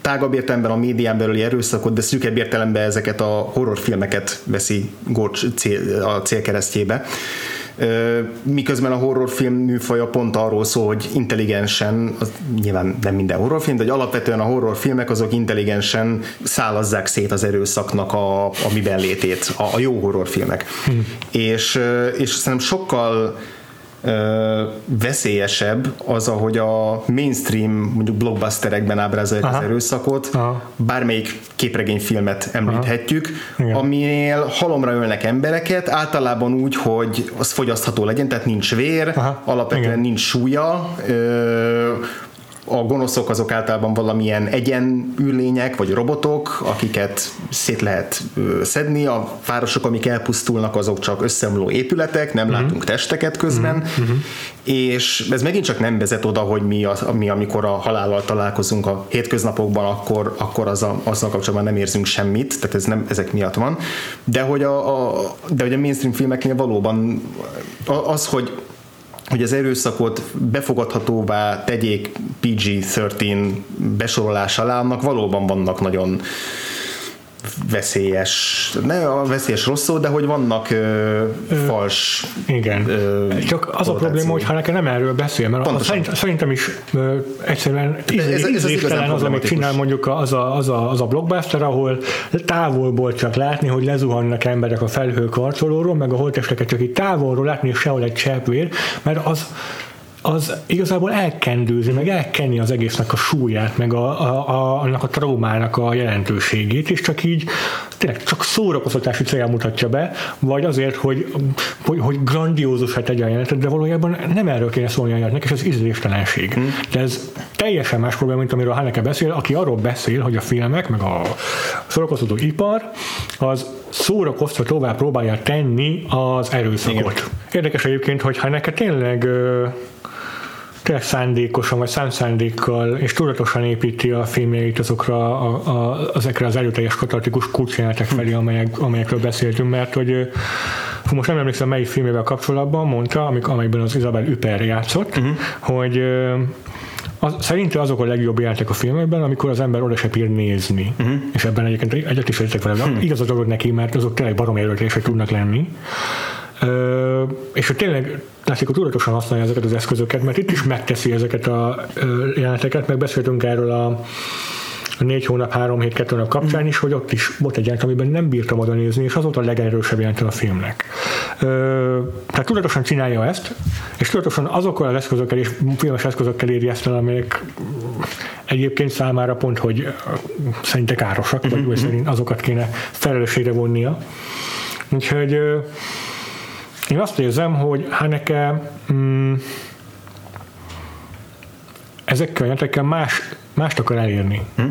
tágabb értelemben a médián belüli erőszakot, de szűkebb értelemben ezeket a horrorfilmeket veszi Gorcs cél, a célkeresztjébe miközben a horrorfilm műfaja pont arról szól, hogy intelligensen, az nyilván nem minden horrorfilm, de hogy alapvetően a horrorfilmek azok intelligensen szálazzák szét az erőszaknak a, a miben létét, a, a jó horrorfilmek. Hmm. És, és szerintem sokkal veszélyesebb az, ahogy a mainstream mondjuk blockbusterekben ábrázolják Aha. az erőszakot, Aha. bármelyik képregényfilmet említhetjük, aminél halomra ölnek embereket, általában úgy, hogy az fogyasztható legyen, tehát nincs vér, Aha. alapvetően Igen. nincs súlya, ö, a gonoszok azok általában valamilyen egyenülények, vagy robotok, akiket szét lehet szedni, a városok, amik elpusztulnak, azok csak összeomló épületek, nem uh-huh. látunk testeket közben, uh-huh. és ez megint csak nem vezet oda, hogy mi, az, mi amikor a halállal találkozunk a hétköznapokban, akkor, akkor az a, azzal kapcsolatban nem érzünk semmit, tehát ez nem ezek miatt van, de hogy a, a, de hogy a mainstream filmeknél valóban az, hogy hogy az erőszakot befogadhatóvá tegyék PG-13 besorolás alá, annak valóban vannak nagyon veszélyes, ne a veszélyes rossz szó, de hogy vannak ö, fals Igen. Ö, Csak az a probléma, hogy ha nekem nem erről beszél, mert az, szerint, szerintem is ö, egyszerűen ez, ez, ez az, az, amit csinál mondjuk az a, az, a, az a blockbuster, ahol távolból csak látni, hogy lezuhannak emberek a felhő karcolóról, meg a holtesteket csak itt távolról látni, és sehol egy cseppvér, mert az az igazából elkendőzi, meg elkenni az egésznek a súlyát, meg a, a, a, annak a traumának a jelentőségét, és csak így tényleg csak szórakoztatási cél mutatja be, vagy azért, hogy, hogy, hogy grandiózus egy a jelenetet, de valójában nem erről kéne szólni a jelenetnek, és ez ízléstelenség. Hmm. De ez teljesen más probléma, mint amiről Haneke beszél, aki arról beszél, hogy a filmek, meg a szórakoztató ipar, az szórakoztatóvá próbálja tenni az erőszakot. Igen. Érdekes egyébként, hogy Haneke tényleg tényleg szándékosan vagy számszándékkal és tudatosan építi a filmjeit azokra a, a, azekre az erőteljes katartikus kulcsjelenetek felé, amelyek, amelyekről beszéltünk, mert hogy fú, most nem emlékszem melyik filmével kapcsolatban mondta, amik, amelyben az Isabel Üper játszott, uh-huh. hogy az, szerinte azok a legjobb játék a filmekben, amikor az ember oda se bír nézni. Uh-huh. És ebben egyébként egyet is értek vele. Uh-huh. Igaz a dolog neki, mert azok tényleg barom érvetések tudnak lenni. Ö, és hogy tényleg látszik, hogy tudatosan használja ezeket az eszközöket, mert itt is megteszi ezeket a jeleneteket, meg beszéltünk erről a a négy hónap, három hét, kettő nap kapcsán is, hogy ott is volt egy jelent, amiben nem bírtam oda nézni, és az volt a legerősebb jelent a filmnek. Ö, tehát tudatosan csinálja ezt, és tudatosan azokkal az eszközökkel és filmes eszközökkel éri ezt el, amelyek egyébként számára pont, hogy szerinte károsak, vagy, vagy szerint azokat kéne felelősségre vonnia. Úgyhogy én azt érzem, hogy Haneke mm, ezekkel a jelentekkel más, mást akar elérni. Hm?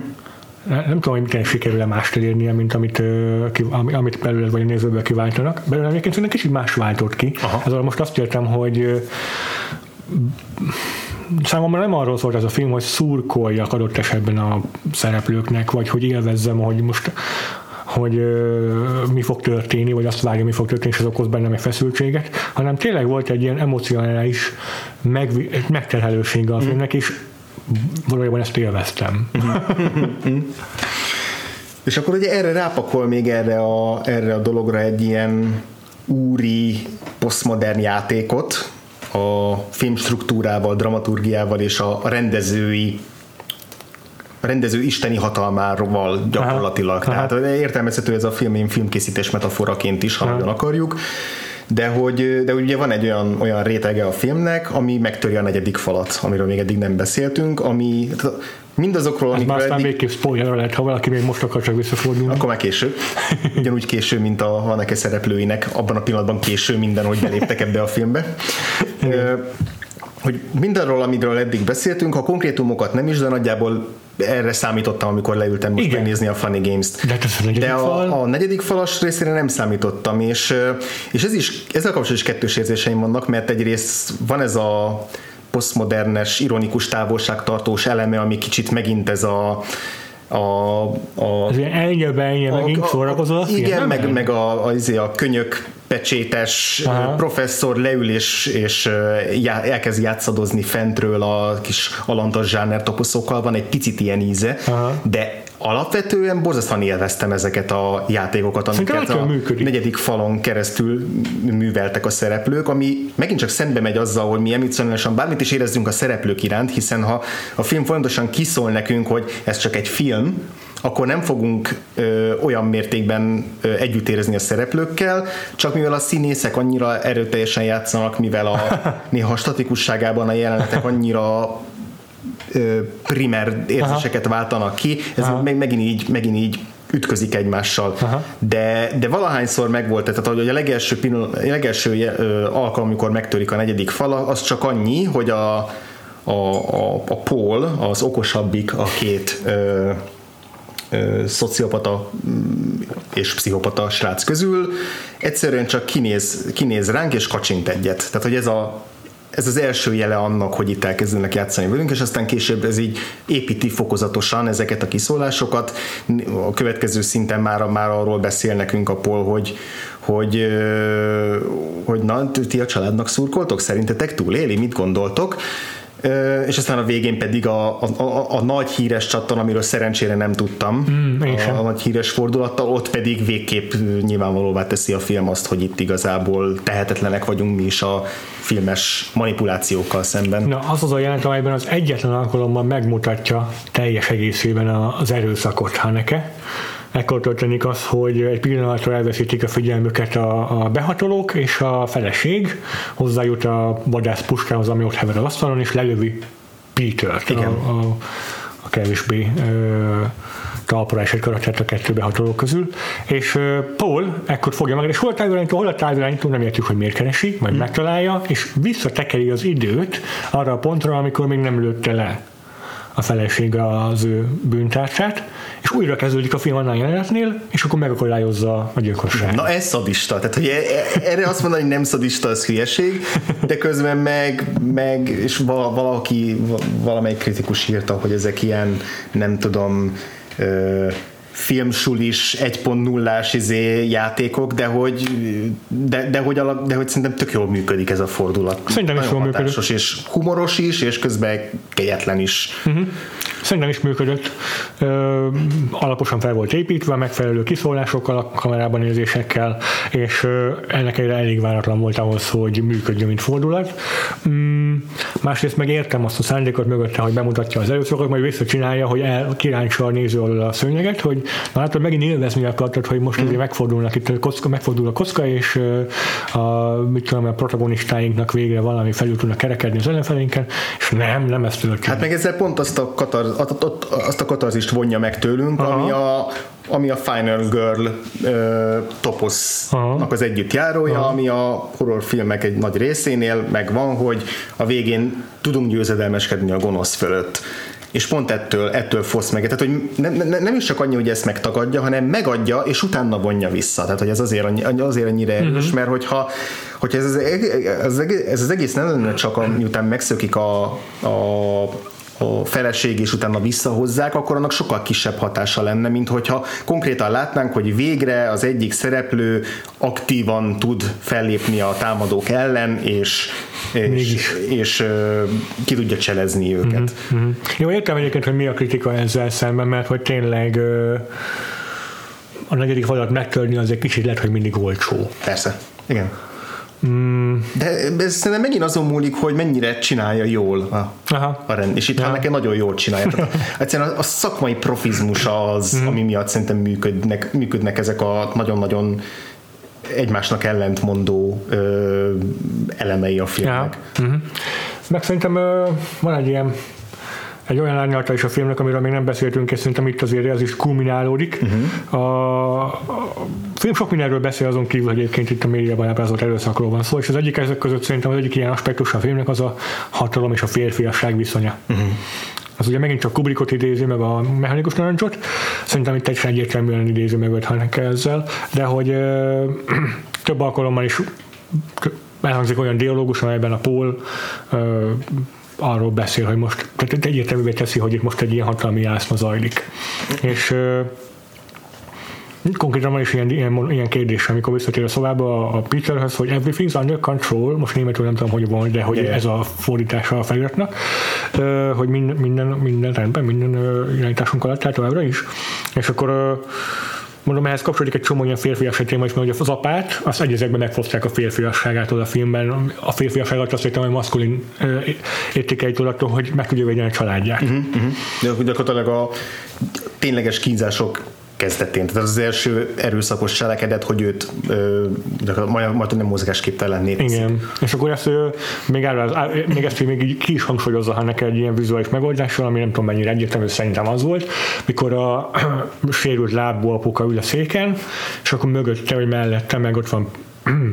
Nem, tudom, hogy miten sikerül-e mást elérnie, mint amit, amit belőle vagy a nézőből kiváltanak. Belőle egyébként szerintem kicsit más váltott ki. Aha. Ezzel most azt értem, hogy számomra nem arról szólt ez a film, hogy szurkoljak adott esetben a szereplőknek, vagy hogy élvezzem, hogy most hogy uh, mi fog történni, vagy azt várja, mi fog történni, és ez okoz bennem egy feszültséget, hanem tényleg volt egy ilyen emocionális meg, megterhelősége a mm. filmnek, és valójában ezt élveztem. és akkor ugye erre rápakol még erre a, erre a dologra egy ilyen úri, posztmodern játékot, a filmstruktúrával, dramaturgiával és a rendezői a rendező isteni hatalmával gyakorlatilag. Aha. Tehát Aha. értelmezhető ez a film, én filmkészítés metaforaként is, ha nagyon akarjuk. De hogy, de ugye van egy olyan, olyan rétege a filmnek, ami megtöri a negyedik falat, amiről még eddig nem beszéltünk, ami mindazokról, amikről már aztán eddig... végképp spoiler lehet, ha valaki még most akar csak visszafordulni. Akkor már késő. Ugyanúgy késő, mint a vannak szereplőinek, abban a pillanatban késő minden, hogy beléptek ebbe a filmbe hogy mindarról, amiről eddig beszéltünk, ha konkrétumokat nem is, de nagyjából erre számítottam, amikor leültem most Igen. megnézni a Funny Games-t. De, a, de a, a negyedik falas részére nem számítottam, és, és ez is, ezzel kapcsolatban is kettős érzéseim vannak, mert egyrészt van ez a posztmodernes, ironikus távolságtartós eleme, ami kicsit megint ez a a, a, az ilyen ennyi megint szórakozó a film, Igen, meg, meg a, a, izé, a könyök pecsétes Aha. professzor leül és, és já, elkezd játszadozni fentről a kis alantas zsáner toposzokkal, van egy picit ilyen íze, Aha. de alapvetően borzasztóan élveztem ezeket a játékokat, amiket a működik. negyedik falon keresztül műveltek a szereplők, ami megint csak szembe megy azzal, hogy mi emocionálisan bármit is érezzünk a szereplők iránt, hiszen ha a film folyamatosan kiszól nekünk, hogy ez csak egy film, akkor nem fogunk ö, olyan mértékben ö, együtt érezni a szereplőkkel, csak mivel a színészek annyira erőteljesen játszanak, mivel a néha statikusságában a jelenetek annyira ö, primer érzéseket Aha. váltanak ki, ez meg, megint így, megint így ütközik egymással. Aha. De, de valahányszor megvolt, tehát hogy a legelső, pillanat, a legelső alkalom, amikor megtörik a negyedik fala, az csak annyi, hogy a, a, a, a Paul, az okosabbik a két ö, ö, szociopata mm, és pszichopata srác közül, egyszerűen csak kinéz, kinéz ránk és kacsint egyet. Tehát, hogy ez a ez az első jele annak, hogy itt elkezdenek játszani velünk, és aztán később ez így építi fokozatosan ezeket a kiszólásokat. A következő szinten már, már arról beszél nekünk a Paul, hogy, hogy, hogy na, ti a családnak szurkoltok? Szerintetek túléli? Mit gondoltok? És aztán a végén pedig a, a, a, a nagy híres csattan, amiről szerencsére nem tudtam, mm, a, a nagy híres fordulattal, ott pedig végképp nyilvánvalóvá teszi a film azt, hogy itt igazából tehetetlenek vagyunk mi is a filmes manipulációkkal szemben. Na, az az a jelent, amelyben az egyetlen alkalommal megmutatja teljes egészében az erőszakot Haneke, ekkor történik az, hogy egy pillanatra elveszítik a figyelmüket a, a behatolók, és a feleség. Hozzájut a vadász puskához, ami ott hever az asztalon, és lelövi Peter-t, Igen. A, a, a kevésbé ö, talpra esett karaktert a kettő behatolók közül, és uh, Paul ekkor fogja meg, és hol a távirányító, hol a távirányító, nem értjük, hogy miért keresi, majd mm. megtalálja, és visszatekeri az időt arra a pontra, amikor még nem lőtte le a feleség az ő bűntárcsát, és újra kezdődik a film annál jelenetnél, és akkor megakadályozza a gyilkosságot. Na ez szadista, tehát hogy e- e- erre azt mondani, hogy nem szadista, az hülyeség, de közben meg, meg és valaki, valamelyik kritikus írta, hogy ezek ilyen, nem tudom, filmsulis 1.0-ás izé játékok, de hogy, de, de, hogy alap, de hogy szerintem tök jól működik ez a fordulat. Szerintem is jól működik. és humoros is, és közben kegyetlen is. Uh-huh. Szerintem is működött. Ö, alaposan fel volt építve, megfelelő kiszólásokkal, a kamerában nézésekkel, és ö, ennek egyre elég váratlan volt ahhoz, hogy működjön, mint fordulat. Mm, másrészt meg értem azt a szándékot mögötte, hogy bemutatja az előszokat, majd visszacsinálja, hogy el, kiráncsa a néző alól a szőnyeget, hogy na látod, megint élvezni akartad, hogy most mm. megfordulnak itt, a kocka, megfordul a kocka, és a, mit tudom, a protagonistáinknak végre valami felül tudnak kerekedni az ellenfelénken, és nem, nem ezt történik. Hát meg ezzel pont azt a, katar, azt a katarzist vonja meg tőlünk, Aha. ami a, ami a Final Girl ö, toposznak az együttjárója, Aha. ami a horrorfilmek egy nagy részénél megvan, hogy a végén tudunk győzedelmeskedni a gonosz fölött és pont ettől, ettől fosz meg. Tehát, hogy nem, nem, nem is csak annyi, hogy ezt megtagadja, hanem megadja, és utána vonja vissza. Tehát, hogy ez azért, annyi, azért ennyire erős, uh-huh. mert hogyha, hogyha ez, az, ez, ez az egész nem lenne csak, miután megszökik a, a a feleség és utána visszahozzák, akkor annak sokkal kisebb hatása lenne, mint hogyha konkrétan látnánk, hogy végre az egyik szereplő aktívan tud fellépni a támadók ellen, és, és, és, és ki tudja cselezni őket. Mm-hmm. Jó, értem egyébként, hogy mi a kritika ezzel szemben, mert hogy tényleg a negyedik falat megtörni az egy kicsit lehet, hogy mindig olcsó. Persze, igen. Mm. De ez szerintem megint azon múlik, hogy mennyire csinálja jól a, Aha. a rend. És itt ja. nekem nagyon jól csinálja. egyszerűen a, a szakmai profizmus az, mm. ami miatt szerintem működnek, működnek ezek a nagyon-nagyon egymásnak ellentmondó ö, elemei a filmnek. Ja. Mm-hmm. Meg szerintem ö, van egy ilyen egy olyan árnyalata is a filmnek, amiről még nem beszéltünk, és szerintem itt azért ez is kulminálódik. Uh-huh. A, a film sok mindenről beszél azon kívül, hogy egyébként itt a médiában ábrázolt erőszakról van szó, és az egyik ezek között szerintem az egyik ilyen aspektus a filmnek az a hatalom és a férfiasság viszonya. Uh-huh. Az ugye megint csak Kubrickot idézi, meg a mechanikus narancsot, szerintem itt egy egyértelműen idézi meg őt Haneke ezzel, de hogy ö, több alkalommal is elhangzik olyan dialógus, amelyben a Paul ö, arról beszél, hogy most, tehát egyértelművé teszi, hogy itt most egy ilyen hatalmi játszma zajlik. És Konkrétan van is ilyen, ilyen, ilyen kérdés, amikor visszatér a szobába a Peterhez, hogy everything's under control, most németül nem tudom, hogy van, de hogy yeah. ez a fordítása a feliratnak, hogy minden, minden, minden rendben, minden irányításunk alatt, tehát továbbra is. És akkor mondom, ehhez kapcsolódik egy csomó ilyen férfias téma is, mert hogy az apát, az egyezekben megfosztják a férfiasságától a filmben. A férfiasságot azt értem, hogy maszkulin értékeitől attól, hogy meg tudja védeni a családját. Uh-huh, uh-huh. De gyakorlatilag a tényleges kínzások kezdetén. Tehát az, első erőszakos cselekedet, hogy őt majd, majd nem mozgásképtelenné teszi. Igen. És akkor ezt még, áll, még ezt még ki is hangsúlyozza, ha neked egy ilyen vizuális megoldással, ami nem tudom mennyire egyértelmű, szerintem az volt, mikor a sérült lábú apuka ül a széken, és akkor mögötte, vagy mellette meg ott van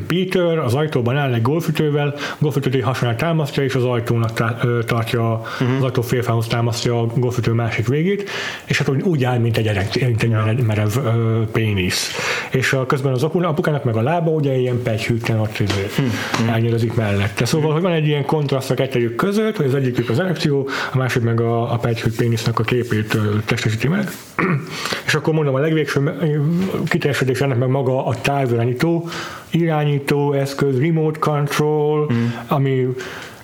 Peter az ajtóban áll egy golfütővel, golfütőt egy hasonlát támasztja, és az ajtónak tá- tartja, uh-huh. az ajtó félfához támasztja a golfütő másik végét, és hát úgy, áll, mint egy, erek, mint egy merev, merev uh, pénisz. És a, közben az apukának meg a lába ugye ilyen pegyhűtlen ott uh-huh. elnyírozik mellette. Szóval, hogy van egy ilyen kontraszt a kettőjük között, hogy az egyikük az erekció, a másik meg a, a pegyhűt pénisznek a képét uh, testesíti meg. és akkor mondom, a legvégső kiteljesedés ennek meg maga a távirányító, irányító eszköz, remote control, mm. ami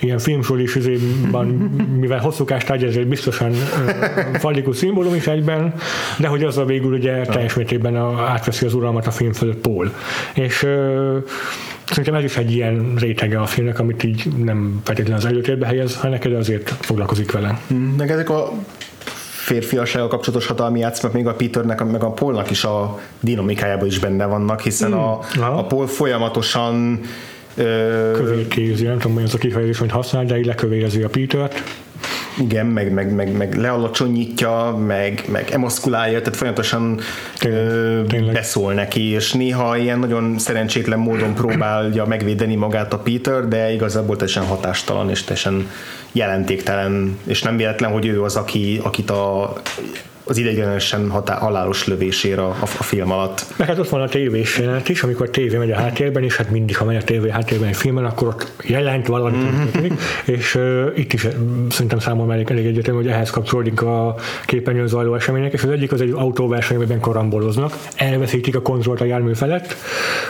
ilyen filmsolis üzében, mivel hosszúkás tárgy, ezért biztosan uh, fallikus szimbólum is egyben, de hogy az a végül ugye teljes mértékben a, átveszi az uralmat a film fölött Paul. És uh, Szerintem ez is egy ilyen rétege a filmnek, amit így nem feltétlenül az előtérbe helyez, hanem neked azért foglalkozik vele. Meg ezek a férfiassággal kapcsolatos hatalmi játszmak még a Peternek, meg a Paulnak is a dinamikájában is benne vannak, hiszen mm. a, a Paul folyamatosan Kövérkézi, nem tudom, hogy az a kifejezés, hogy használ, de így lekövérezi a Petert. Igen, meg, meg, meg, meg lealacsonyítja, meg, meg emaszkulálja, tehát folyamatosan Tényleg. beszól neki, és néha ilyen nagyon szerencsétlen módon próbálja megvédeni magát a Peter, de igazából teljesen hatástalan, és teljesen jelentéktelen, és nem véletlen, hogy ő az, aki, akit a az ideiglenesen hatá- halálos lövésére a, a, film alatt. Meg hát ott van a tévés jelenet is, amikor a tévé megy a háttérben, és hát mindig, ha megy a tévé háttérben egy filmen, akkor ott jelent valami, mm-hmm. és uh, itt is szerintem számomra elég, elég egyetem, hogy ehhez kapcsolódik a képernyőn zajló események, és az egyik az egy autóverseny, amiben karamboloznak, elveszítik a kontrollt a jármű felett.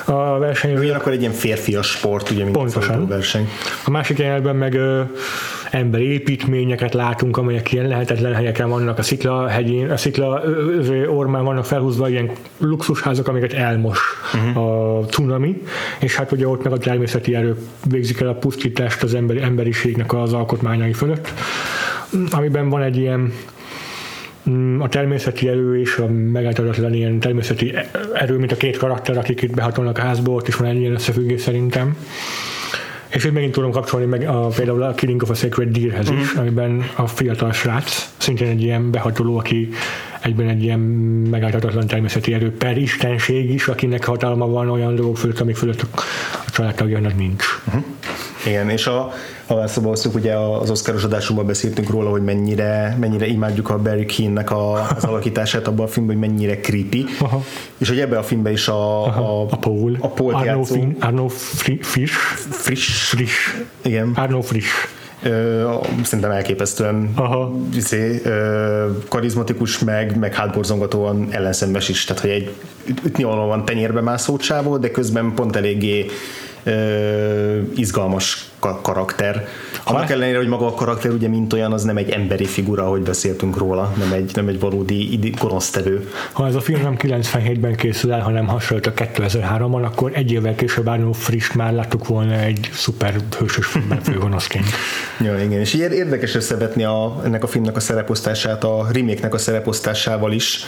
A verseny... akkor egy ilyen férfias sport, ugye, mint Pontosan. az autóverseny. A másik jelenetben meg uh, emberi építményeket látunk, amelyek ilyen lehetetlen helyeken vannak a szikla hegyén, a szikla ormán vannak felhúzva ilyen luxusházak, amiket elmos uh-huh. a cunami, és hát ugye ott meg a természeti erők végzik el a pusztítást az emberi, emberiségnek az alkotmányai fölött, amiben van egy ilyen mm, a természeti erő és a megállíthatatlan ilyen természeti erő, mint a két karakter, akik itt behatolnak a házba, ott is van egy ilyen összefüggés szerintem. És itt megint tudom kapcsolni meg a, például a Killing of a Sacred Deerhez is, mm. amiben a fiatal srác, szintén egy ilyen behatoló, aki egyben egy ilyen megállhatatlan természeti erő per istenség is, akinek hatalma van olyan dolgok fölött, amik fölött a, családtagjának nincs. Uh-huh. Igen, és a, ha elszabasztjuk, ugye az Oscaros adásunkban beszéltünk róla, hogy mennyire, mennyire imádjuk a Barry Keane-nek a, az alakítását abban a filmben, hogy mennyire creepy. Aha. És hogy ebben a filmben is a, a, a Paul, a Paul Arno, játszó, fin, Arno Fish, Frisch. Frisch. Igen. Arno Frisch. Ö, szerintem elképesztően Aha. Izé, ö, karizmatikus, meg, meg hátborzongatóan ellenszenves is, tehát hogy egy ütni van tenyérbe mászó csávó, de közben pont eléggé ö, izgalmas karakter. Annak ellenére, hogy maga a karakter ugye mint olyan, az nem egy emberi figura, hogy beszéltünk róla, nem egy, nem egy valódi gonosztevő. Ha ez a film nem 97-ben készül el, hanem hasonlít a 2003-ban, akkor egy évvel később Arno Frisch már láttuk volna egy szuper hősös filmben főgonoszként. ja, igen, és érdekes összevetni a, ennek a filmnek a szereposztását a remake a szereposztásával is,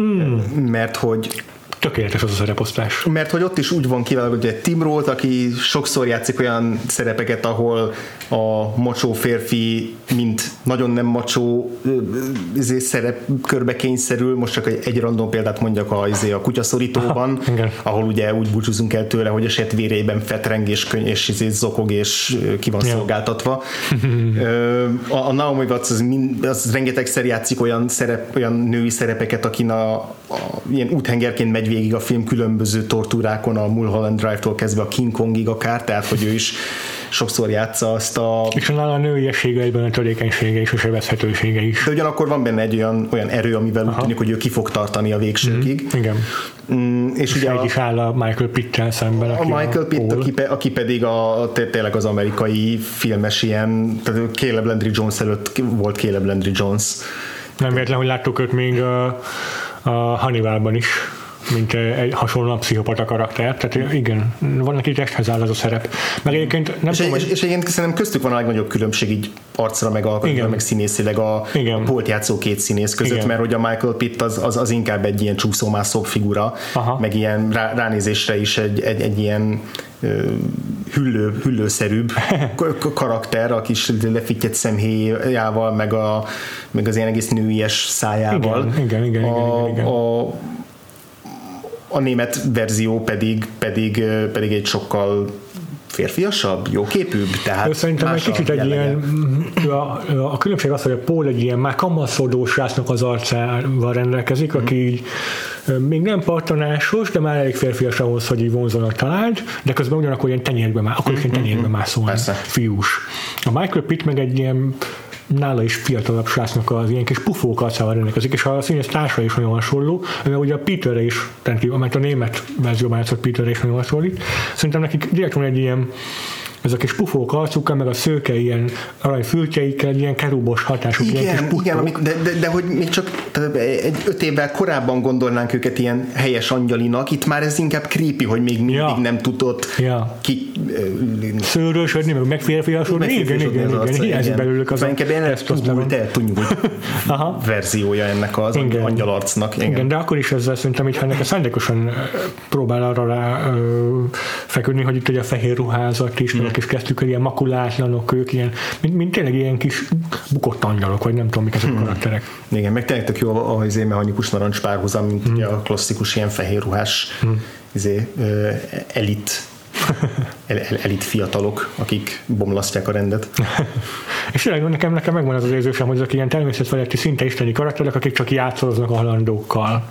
mm. mert hogy Tökéletes az a szereposztás. Mert hogy ott is úgy van kivel, hogy Tim Roth, aki sokszor játszik olyan szerepeket, ahol a macsó férfi, mint nagyon nem macsó izé, szerep körbe kényszerül, most csak egy, egy random példát mondjak a, izé, a kutyaszorítóban, Aha, ahol ugye úgy búcsúzunk el tőle, hogy eset vérében fetreng és, köny- és izé, zokog és ki van ja. szolgáltatva. a, a Naomi Watts az, mind, az rengetegszer játszik olyan, szerep, olyan női szerepeket, akin a, a, ilyen úthengerként megy végig a film különböző tortúrákon, a Mulholland Drive-tól kezdve a King Kongig akár, tehát hogy ő is sokszor játsza azt a... És a nőiessége egyben a törékenysége és a sebezhetősége is. De ugyanakkor van benne egy olyan, olyan erő, amivel Aha. úgy tűnik, hogy ő ki fog tartani a végsőkig. Mm, igen. Mm, és, és ugye a, is áll a Michael Pitt-tel szemben. A Michael Pitt, aki, pe, aki pedig a, tényleg az amerikai filmes ilyen, tehát Caleb Landry Jones előtt volt Caleb Landry Jones. Nem véletlen, hogy láttuk őt még a, a Hannibalban is mint egy hasonló pszichopata karakter. Tehát igen, van neki testhez áll az a szerep. Meg egyébként nem és, tudom, és, és egyébként szerintem köztük van a legnagyobb különbség így arcra, meg alkotásra, meg színészileg a, igen. a Polt játszó két színész között, igen. mert hogy a Michael Pitt az, az, az inkább egy ilyen csúszómászóbb figura, Aha. meg ilyen rá, ránézésre is egy, egy, egy ilyen hüllő, hüllőszerűbb karakter, a kis lefittyett szemhéjával, meg, a, meg az ilyen egész nőies szájával. Igen, igen, igen, a, igen, igen. A, a német verzió pedig, pedig, pedig egy sokkal férfiasabb, jóképűbb, tehát Szerintem egy kicsit egy ilyen, a, a, különbség az, hogy a Paul egy ilyen már kamaszodó srácnak az arcával rendelkezik, aki így még nem partonásos, de már elég férfias ahhoz, hogy így vonzon a talált, de közben ugyanakkor ilyen tenyérbe már, akkor ilyen tenyérbe mászol, fiús. A Michael Pitt meg egy ilyen nála is fiatalabb srácnak az ilyen kis pufók arcával rendelkezik, és a színész társa is nagyon hasonló, mert ugye a Peterre is, mert a német verzióban játszott Peterre is nagyon hasonlít. Szerintem nekik direkt van egy ilyen ez a kis pufók arcukkal, meg a szőke ilyen aranyfültjeikkel, ilyen kerubos hatások. Igen, ilyen kis igen amik, de, de, de, hogy még csak egy öt évvel korábban gondolnánk őket ilyen helyes angyalinak, itt már ez inkább creepy, hogy még mindig ja. nem tudott ja. ki... Szőrösödni, meg megférfiasodni. Igen, igen, igen, igen, igen, hiányzik belőlük az inkább ilyen túlt, eltunyult verziója ennek az igen. angyalarcnak. Igen. igen, de akkor is ezzel szerintem, hogy ennek szándékosan próbál arra rá feküdni, hogy itt ugye a fehér ruházat is, mm angyalok, és kezdtük ilyen makulátlanok, ők ilyen, mint, mint tényleg ilyen kis bukott angyalok, vagy nem tudom, mik ezek a hmm. karakterek. Igen, meg tényleg tök jó az izé mechanikus narancs párhuzam, mint hmm. a klasszikus ilyen fehér ruhás hmm. izé, elit el, el, elit fiatalok, akik bomlasztják a rendet. és tényleg nekem, nekem megvan az az érzésem, hogy ezek ilyen természetfeletti szinte isteni karakterek, akik csak játszoloznak a halandókkal.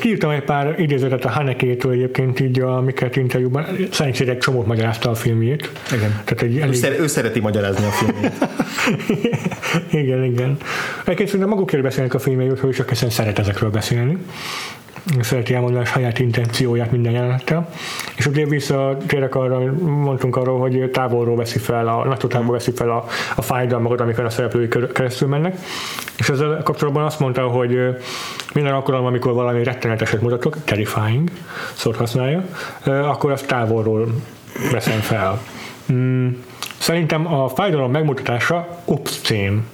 Kiírtam egy pár idézetet a Hanekétől egyébként így a Miket interjúban, szerint egy csomót magyarázta a filmjét. Igen. Tehát egy elég... ő, szer- ő szereti magyarázni a filmjét. igen, igen. Egyébként szerintem magukért beszélnek a filmjéről, és csak szeret ezekről beszélni szereti elmondani a saját intencióját minden jelenettel. És ugye visszatérek arra, mondtunk arról, hogy távolról veszi fel, a nagy távolról veszi fel a, a fájdalmakat, amikor a szereplői keresztül mennek. És ezzel kapcsolatban azt mondta, hogy minden alkalommal, amikor valami retteneteset mutatok, terrifying szót használja, akkor azt távolról veszem fel. Mm, szerintem a fájdalom megmutatása obszcén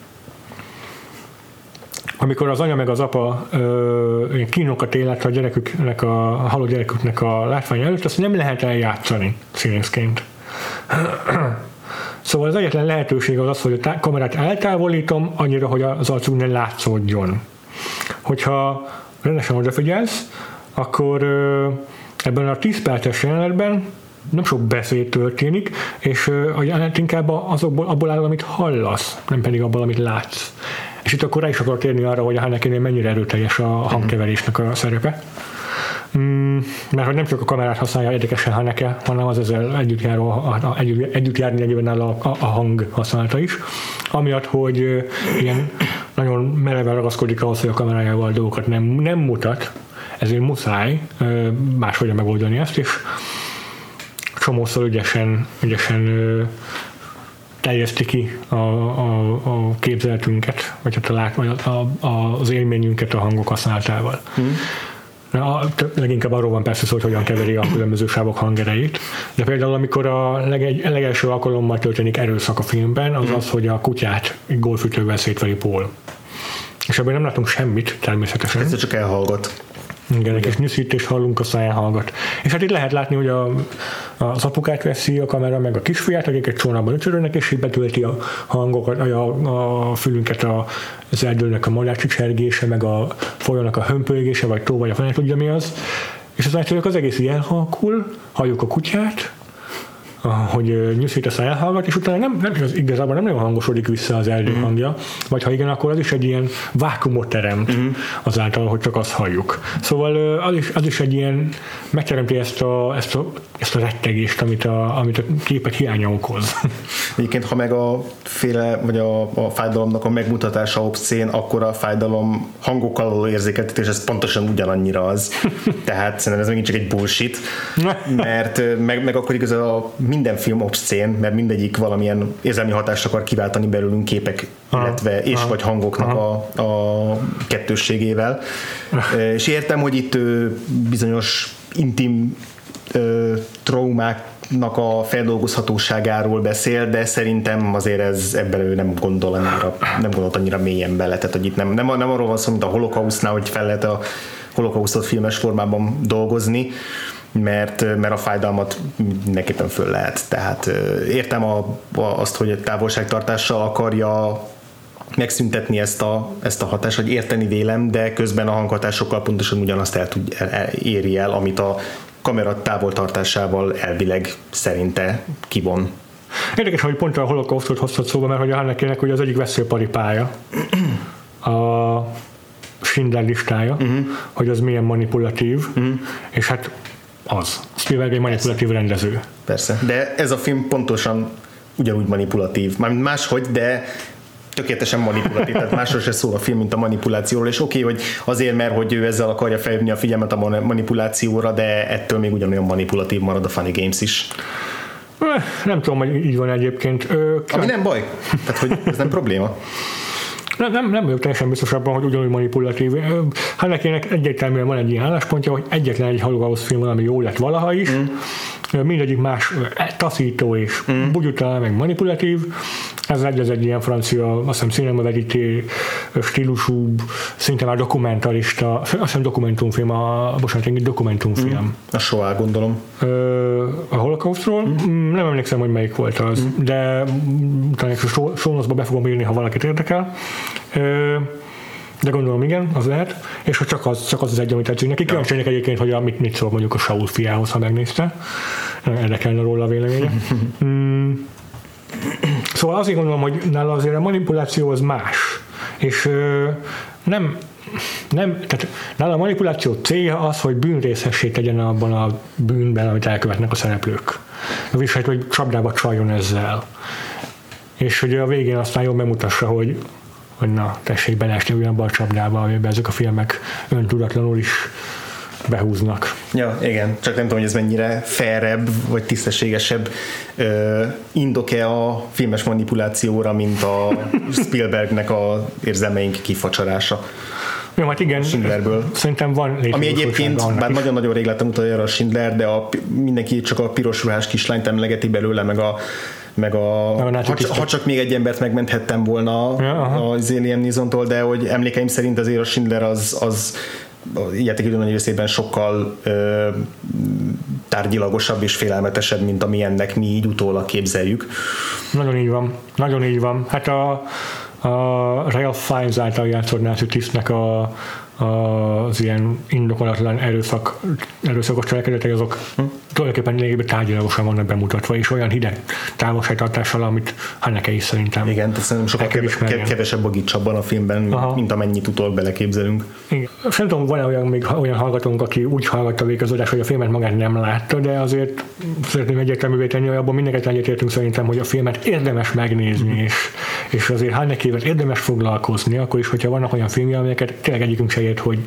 amikor az anya meg az apa ö, kínokat élet a gyereküknek, a, a haló gyereküknek a látvány előtt, azt nem lehet eljátszani színészként. Szóval az egyetlen lehetőség az az, hogy a kamerát eltávolítom annyira, hogy az arcuk ne látszódjon. Hogyha rendesen odafigyelsz, akkor ö, ebben a 10 perces jelenetben nem sok beszéd történik, és a jelenet inkább azokból, abból áll, amit hallasz, nem pedig abból, amit látsz. És itt akkor rá is akar térni arra, hogy a Hanekénél mennyire erőteljes a hangkeverésnek a szerepe. Mm, mert hogy nem csak a kamerát használja érdekesen Haneke, hanem az ezzel együtt, járó, a, a, együtt, együtt járni egyébként a, a, a hang használata is. Amiatt, hogy ilyen nagyon mereven ragaszkodik ahhoz, hogy a kamerájával dolgokat nem, nem mutat, ezért muszáj máshogy megoldani ezt, és csomószor ügyesen, ügyesen terjeszti ki a, a, a képzeletünket, vagy hát a, lát, a, a, az élményünket a hangok használatával. Hmm. A, leginkább arról van persze szó, hogy hogyan keveri a különböző sávok hangerejét. De például, amikor a legegy, legelső alkalommal történik erőszak a filmben, az hmm. az, hogy a kutyát golfütővel szétveri Paul. És ebben nem látunk semmit természetesen. Ez csak elhallgat. Igen, egy kis hallunk, a száján hallgat. És hát itt lehet látni, hogy a, az apukát veszi a kamera, meg a kisfiát, akik egy csónában öcsörölnek, és így betölti a hangokat, a, a fülünket a, az erdőnek a malácsi csergése, meg a folyónak a hömpölygése, vagy tó, vagy a fene tudja mi az. És aztán az egész ilyen halkul, halljuk a kutyát, hogy nyűszítesz elhallgat, és utána nem, nem az igazából nem nagyon hangosodik vissza az erdő mm. hangja, vagy ha igen, akkor az is egy ilyen vákumot teremt mm. azáltal, hogy csak azt halljuk. Szóval az is, az is egy ilyen megteremti ezt a, ezt a, ezt a rettegést, amit a, amit a képek hiánya okoz. Egyébként, ha meg a féle, vagy a, a fájdalomnak a megmutatása obszén, akkor a fájdalom hangokkal való érzékeltetés, ez pontosan ugyanannyira az. Tehát szerintem ez megint csak egy bullshit, mert meg, meg akkor igazából minden film obszén, mert mindegyik valamilyen érzelmi hatást akar kiváltani belőlünk képek, aha, illetve és aha, vagy hangoknak a, a kettősségével. és értem, hogy itt bizonyos intim traumák a feldolgozhatóságáról beszél, de szerintem azért ez ebben ő nem gondol annyira, nem gondolt annyira mélyen bele, tehát hogy itt nem, nem, nem arról van szó, mint a holokausztnál, hogy fel lehet a holokausztot filmes formában dolgozni, mert, mert a fájdalmat mindenképpen föl lehet. Tehát értem a, a, azt, hogy a távolságtartással akarja megszüntetni ezt a, ezt a hatást, hogy érteni vélem, de közben a hanghatásokkal pontosan ugyanazt el tud, el, éri el, amit a kamera távoltartásával elvileg szerinte kivon. Érdekes, hogy pont a holokausztot hoztad szóba, mert hogy a Hannekének hogy az egyik veszőparipája a Schindler listája, uh-huh. hogy az milyen manipulatív, uh-huh. és hát az. Spielberg egy manipulatív Persze. rendező. Persze, de ez a film pontosan ugyanúgy manipulatív. Mármint máshogy, de tökéletesen manipulatív, tehát másról se szól a film, mint a manipulációról, és oké, okay, hogy azért, mert hogy ő ezzel akarja felhívni a figyelmet a manipulációra, de ettől még ugyanolyan manipulatív marad a Funny Games is. Nem tudom, hogy így van egyébként. Ö, Ami nem baj, tehát hogy ez nem probléma. Nem, nem, nem vagyok teljesen biztos abban, hogy ugyanúgy manipulatív. Hannekének egyértelműen van egy ilyen álláspontja, hogy egyetlen egy Holocaust film van, ami jó lett valaha is, mm mindegyik más taszító és mm. bugyutál, meg manipulatív. Ez egy, ez egy ilyen francia, azt hiszem cinemaverité stílusú, szinte már dokumentarista, azt hiszem dokumentumfilm, a, bocsánat, egy dokumentumfilm. Mm. A Shoah, gondolom. A holocaustról? Mm. Nem emlékszem, hogy melyik volt az, mm. de talán a show be fogom írni, ha valakit érdekel. De gondolom igen, az lehet. És hogy csak az, csak az, az egy, amit tetszik neki. Kíváncsi ja. egyébként, hogy a, mit, mit szól mondjuk a Saul fiához, ha megnézte. Érdekelne róla a véleménye. mm. Szóval azért gondolom, hogy nála azért a manipuláció az más. És ö, nem, nem, tehát nála a manipuláció célja az, hogy bűnrészessé tegyen abban a bűnben, amit elkövetnek a szereplők. Vagyis hát, hogy csapdába csaljon ezzel. És hogy a végén aztán jól bemutassa, hogy hogy na, tessék beleesni ugyanabba a csapdába, amiben ezek a filmek öntudatlanul is behúznak. Ja, igen, csak nem tudom, hogy ez mennyire fairebb, vagy tisztességesebb ö, indok-e a filmes manipulációra, mint a Spielbergnek a érzelmeink kifacsarása. Jó, hát igen, Schindlerből. szerintem van Ami egyébként, bár nagyon-nagyon rég lettem utoljára a Schindler, de a, mindenki csak a piros ruhás kislányt emlegeti belőle, meg a meg a, a ha, ha, csak még egy embert megmenthettem volna ja, az Alien Neeson-tól, de hogy emlékeim szerint azért a Schindler az, az játékidő nagy részében sokkal ö, tárgyilagosabb és félelmetesebb, mint ami ennek mi így utólag képzeljük. Nagyon így van, nagyon így van. Hát a, a Real Fiennes által játszott náci a, az ilyen indokolatlan erőszak, erőszakos cselekedetek, azok hm? tulajdonképpen lényegében tárgyilagosan vannak bemutatva, és olyan hideg távolságtartással, amit Hanneke is szerintem Igen, tehát szerintem sokkal kev- kevesebb a gics abban a filmben, Aha. mint amennyit utólag beleképzelünk. Igen. Nem tudom, van-e olyan, még olyan hallgatónk, aki úgy hallgatta végig az adás, hogy a filmet magát nem látta, de azért szeretném egyértelművé tenni, hogy abban mindenket egyetértünk szerintem, hogy a filmet érdemes megnézni, mm. és, és azért Hannekével érdemes foglalkozni, akkor is, hogyha vannak olyan filmje, amelyeket tényleg egyikünk se ért, hogy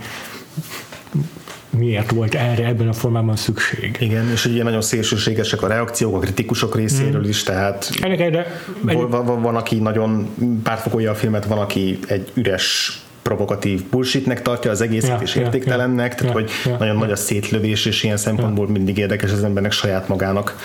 miért volt erre ebben a formában szükség. Igen, és ugye nagyon szélsőségesek a reakciók a kritikusok részéről is, tehát Ennek erre, van, van, van, aki nagyon pártfokolja a filmet, van, aki egy üres provokatív bullshitnek tartja az egészet, ja, és értéktelennek, ja, tehát ja, hogy ja, nagyon ja. nagy a szétlövés, és ilyen szempontból ja. mindig érdekes az embernek saját magának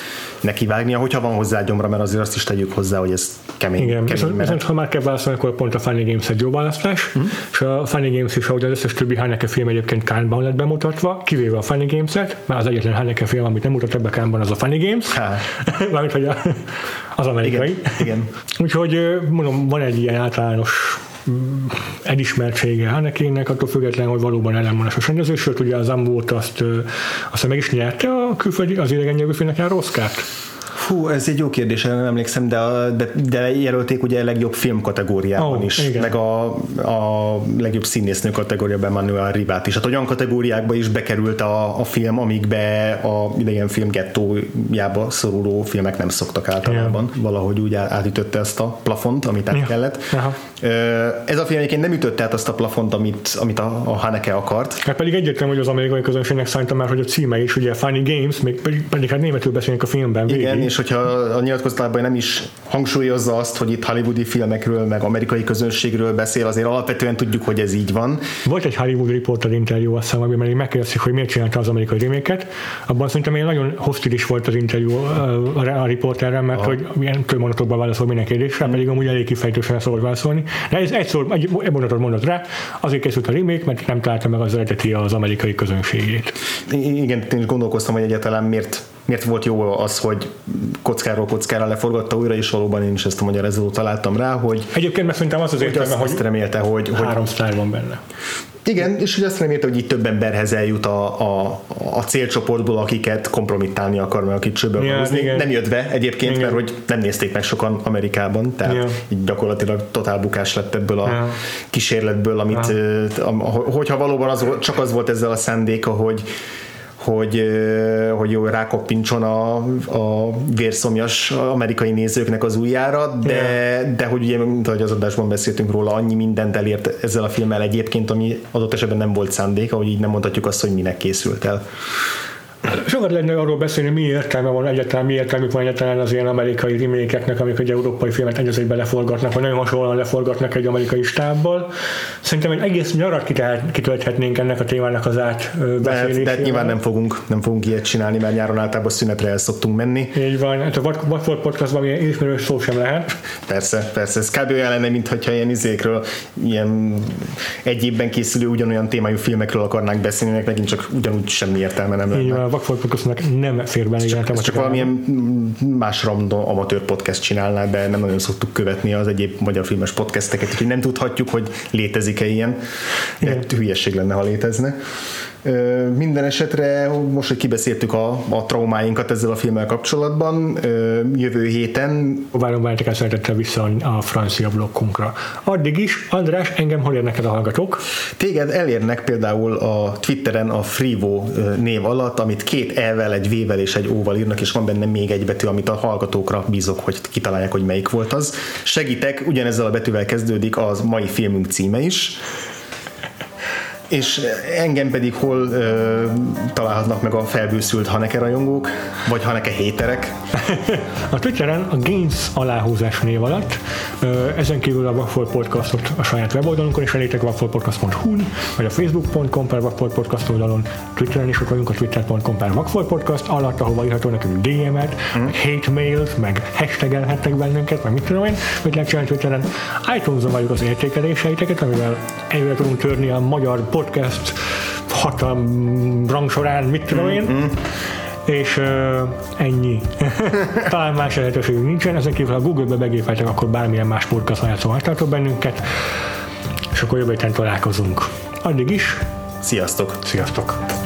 nekivágnia, hogyha van hozzá gyomra, mert azért azt is tegyük hozzá, hogy ez kemény. Igen, kemény viszont, ha már kell válaszolni, akkor pont a Funny Games egy jó választás, mm. és a Funny Games is, ahogy az összes többi Haneke film egyébként Kánban lett bemutatva, kivéve a Funny Games-et, mert az egyetlen Haneke film, amit nem mutat be Kánban, az a Funny Games, mármint, hogy a, az amerikai. Igen, igen. Úgyhogy mondom, van egy ilyen általános elismertsége Hanekének, attól függetlenül, hogy valóban ellenmondásos rendező, sőt ugye az Ambót azt, azt meg is nyerte a külföldi, az idegen nyelvű filmnek jár Oscárt. Fú, ez egy jó kérdés, nem emlékszem, de, de, de jelölték ugye a legjobb film kategóriában oh, is, igen. meg a, a legjobb színésznő kategóriában Manuel Rivát is. Hát olyan kategóriákba is bekerült a, a film, amikbe a idegen film gettójába szoruló filmek nem szoktak általában. Yeah. Valahogy úgy átütötte ezt a plafont, amit át yeah. kellett. Aha. Ez a film egyébként nem ütötte át azt a plafont, amit, amit a, a Haneke akart. Hát pedig egyértelmű, hogy az amerikai közönségnek szánta már, hogy a címe is, ugye Funny Games, még pedig, pedig hát németül beszélnek a filmben. Végig. Igen, és hogyha a nyilatkozatában nem is hangsúlyozza azt, hogy itt hollywoodi filmekről, meg amerikai közönségről beszél, azért alapvetően tudjuk, hogy ez így van. Volt egy Hollywood Reporter interjú, azt hiszem, amiben megkérdezik, hogy miért csinálta az amerikai reméket. Abban szerintem egy nagyon hostilis volt az interjú a riporterrel, mert Aha. hogy milyen több mondatokban válaszol minden kérdésre, pedig amúgy elég kifejtősen szabad válaszolni. De ez egy, szó, egy mondatot mondott rá, azért készült a remake, mert nem találta meg az eredeti az amerikai közönségét. Igen, én is gondolkoztam, hogy egyáltalán miért miért volt jó az, hogy kockáról kockára leforgatta újra, és valóban én is ezt a magyarázatot találtam rá, hogy Egyébként mert szerintem az az értelme, hogy, azt, remélte, hogy, hogy három sztár van benne. Igen, és hogy azt remélte, hogy itt több emberhez eljut a, a, a célcsoportból, akiket kompromittálni akar, meg akit csőbe ja. Nem jött be egyébként, igen. mert hogy nem nézték meg sokan Amerikában, tehát ja. így gyakorlatilag totál bukás lett ebből a ja. kísérletből, amit, ja. hogyha valóban az, csak az volt ezzel a szándéka, hogy hogy, hogy jó rákoppintson a, a vérszomjas amerikai nézőknek az újjára, de, yeah. de hogy ugye, mint ahogy az adásban beszéltünk róla, annyi mindent elért ezzel a filmmel egyébként, ami adott esetben nem volt szándék, ahogy így nem mondhatjuk azt, hogy minek készült el. Sokat lenne arról beszélni, mi értelme van egyáltalán, mi értelmük van egyáltalán az ilyen amerikai remékeknek, amik egy európai filmet egy egy leforgatnak, vagy nagyon hasonlóan leforgatnak egy amerikai stábbal. Szerintem egy egész nyarat kitölthetnénk ennek a témának az átbeszélésére. De, de nyilván nem fogunk, nem fogunk ilyet csinálni, mert nyáron általában szünetre el szoktunk menni. Így van, hát a Watford podcastban ilyen ismerős szó sem lehet. Persze, persze. Ez kb. olyan lenne, mintha ilyen izékről, ilyen egy évben készülő ugyanolyan témájú filmekről akarnánk beszélni, megint csak ugyanúgy semmi értelme nem lenne. Így van, Vagfolt Podcastnak nem fér bele csak, ez csak valamilyen más random amatőr podcast csinálná, de nem nagyon szoktuk követni az egyéb magyar filmes podcasteket, úgyhogy nem tudhatjuk, hogy létezik-e ilyen. De hülyeség lenne, ha létezne. Minden esetre most, hogy kibeszéltük a, a traumáinkat ezzel a filmmel kapcsolatban, jövő héten... Várom várjátok szeretettel vissza a francia blokkunkra. Addig is, András, engem hol érnek el a hallgatók? Téged elérnek például a Twitteren a Frivo név alatt, amit két E-vel, egy V-vel és egy O-val írnak, és van benne még egy betű, amit a hallgatókra bízok, hogy kitalálják, hogy melyik volt az. Segítek, ugyanezzel a betűvel kezdődik az mai filmünk címe is és engem pedig hol ö, találhatnak meg a felbőszült Haneke rajongók, vagy Haneke héterek? a Twitteren a Gains aláhúzás név alatt, ö, ezen kívül a Waffle Podcastot a saját weboldalunkon is elétek wafflepodcast.hu vagy a facebook.com per Waffle Podcast oldalon, Twitteren is ott vagyunk a twitter.com per Waffle Podcast alatt, ahova írható nekünk DM-et, mm. meg hate mails, meg hashtagelhettek bennünket, meg mit tudom én, mit lehet csinálni Twitteren. iTunes-on vagyunk az értékeléseiteket, amivel előre tudunk törni a magyar podcast hatalm rangsorán, mit tudom én. Mm-hmm. És uh, ennyi. Talán más lehetőségünk nincsen, ezen kívül ha Google-be begépeltek, akkor bármilyen más podcast ajánló megtartok bennünket, és akkor jövő héten találkozunk. Addig is. Sziasztok! Sziasztok!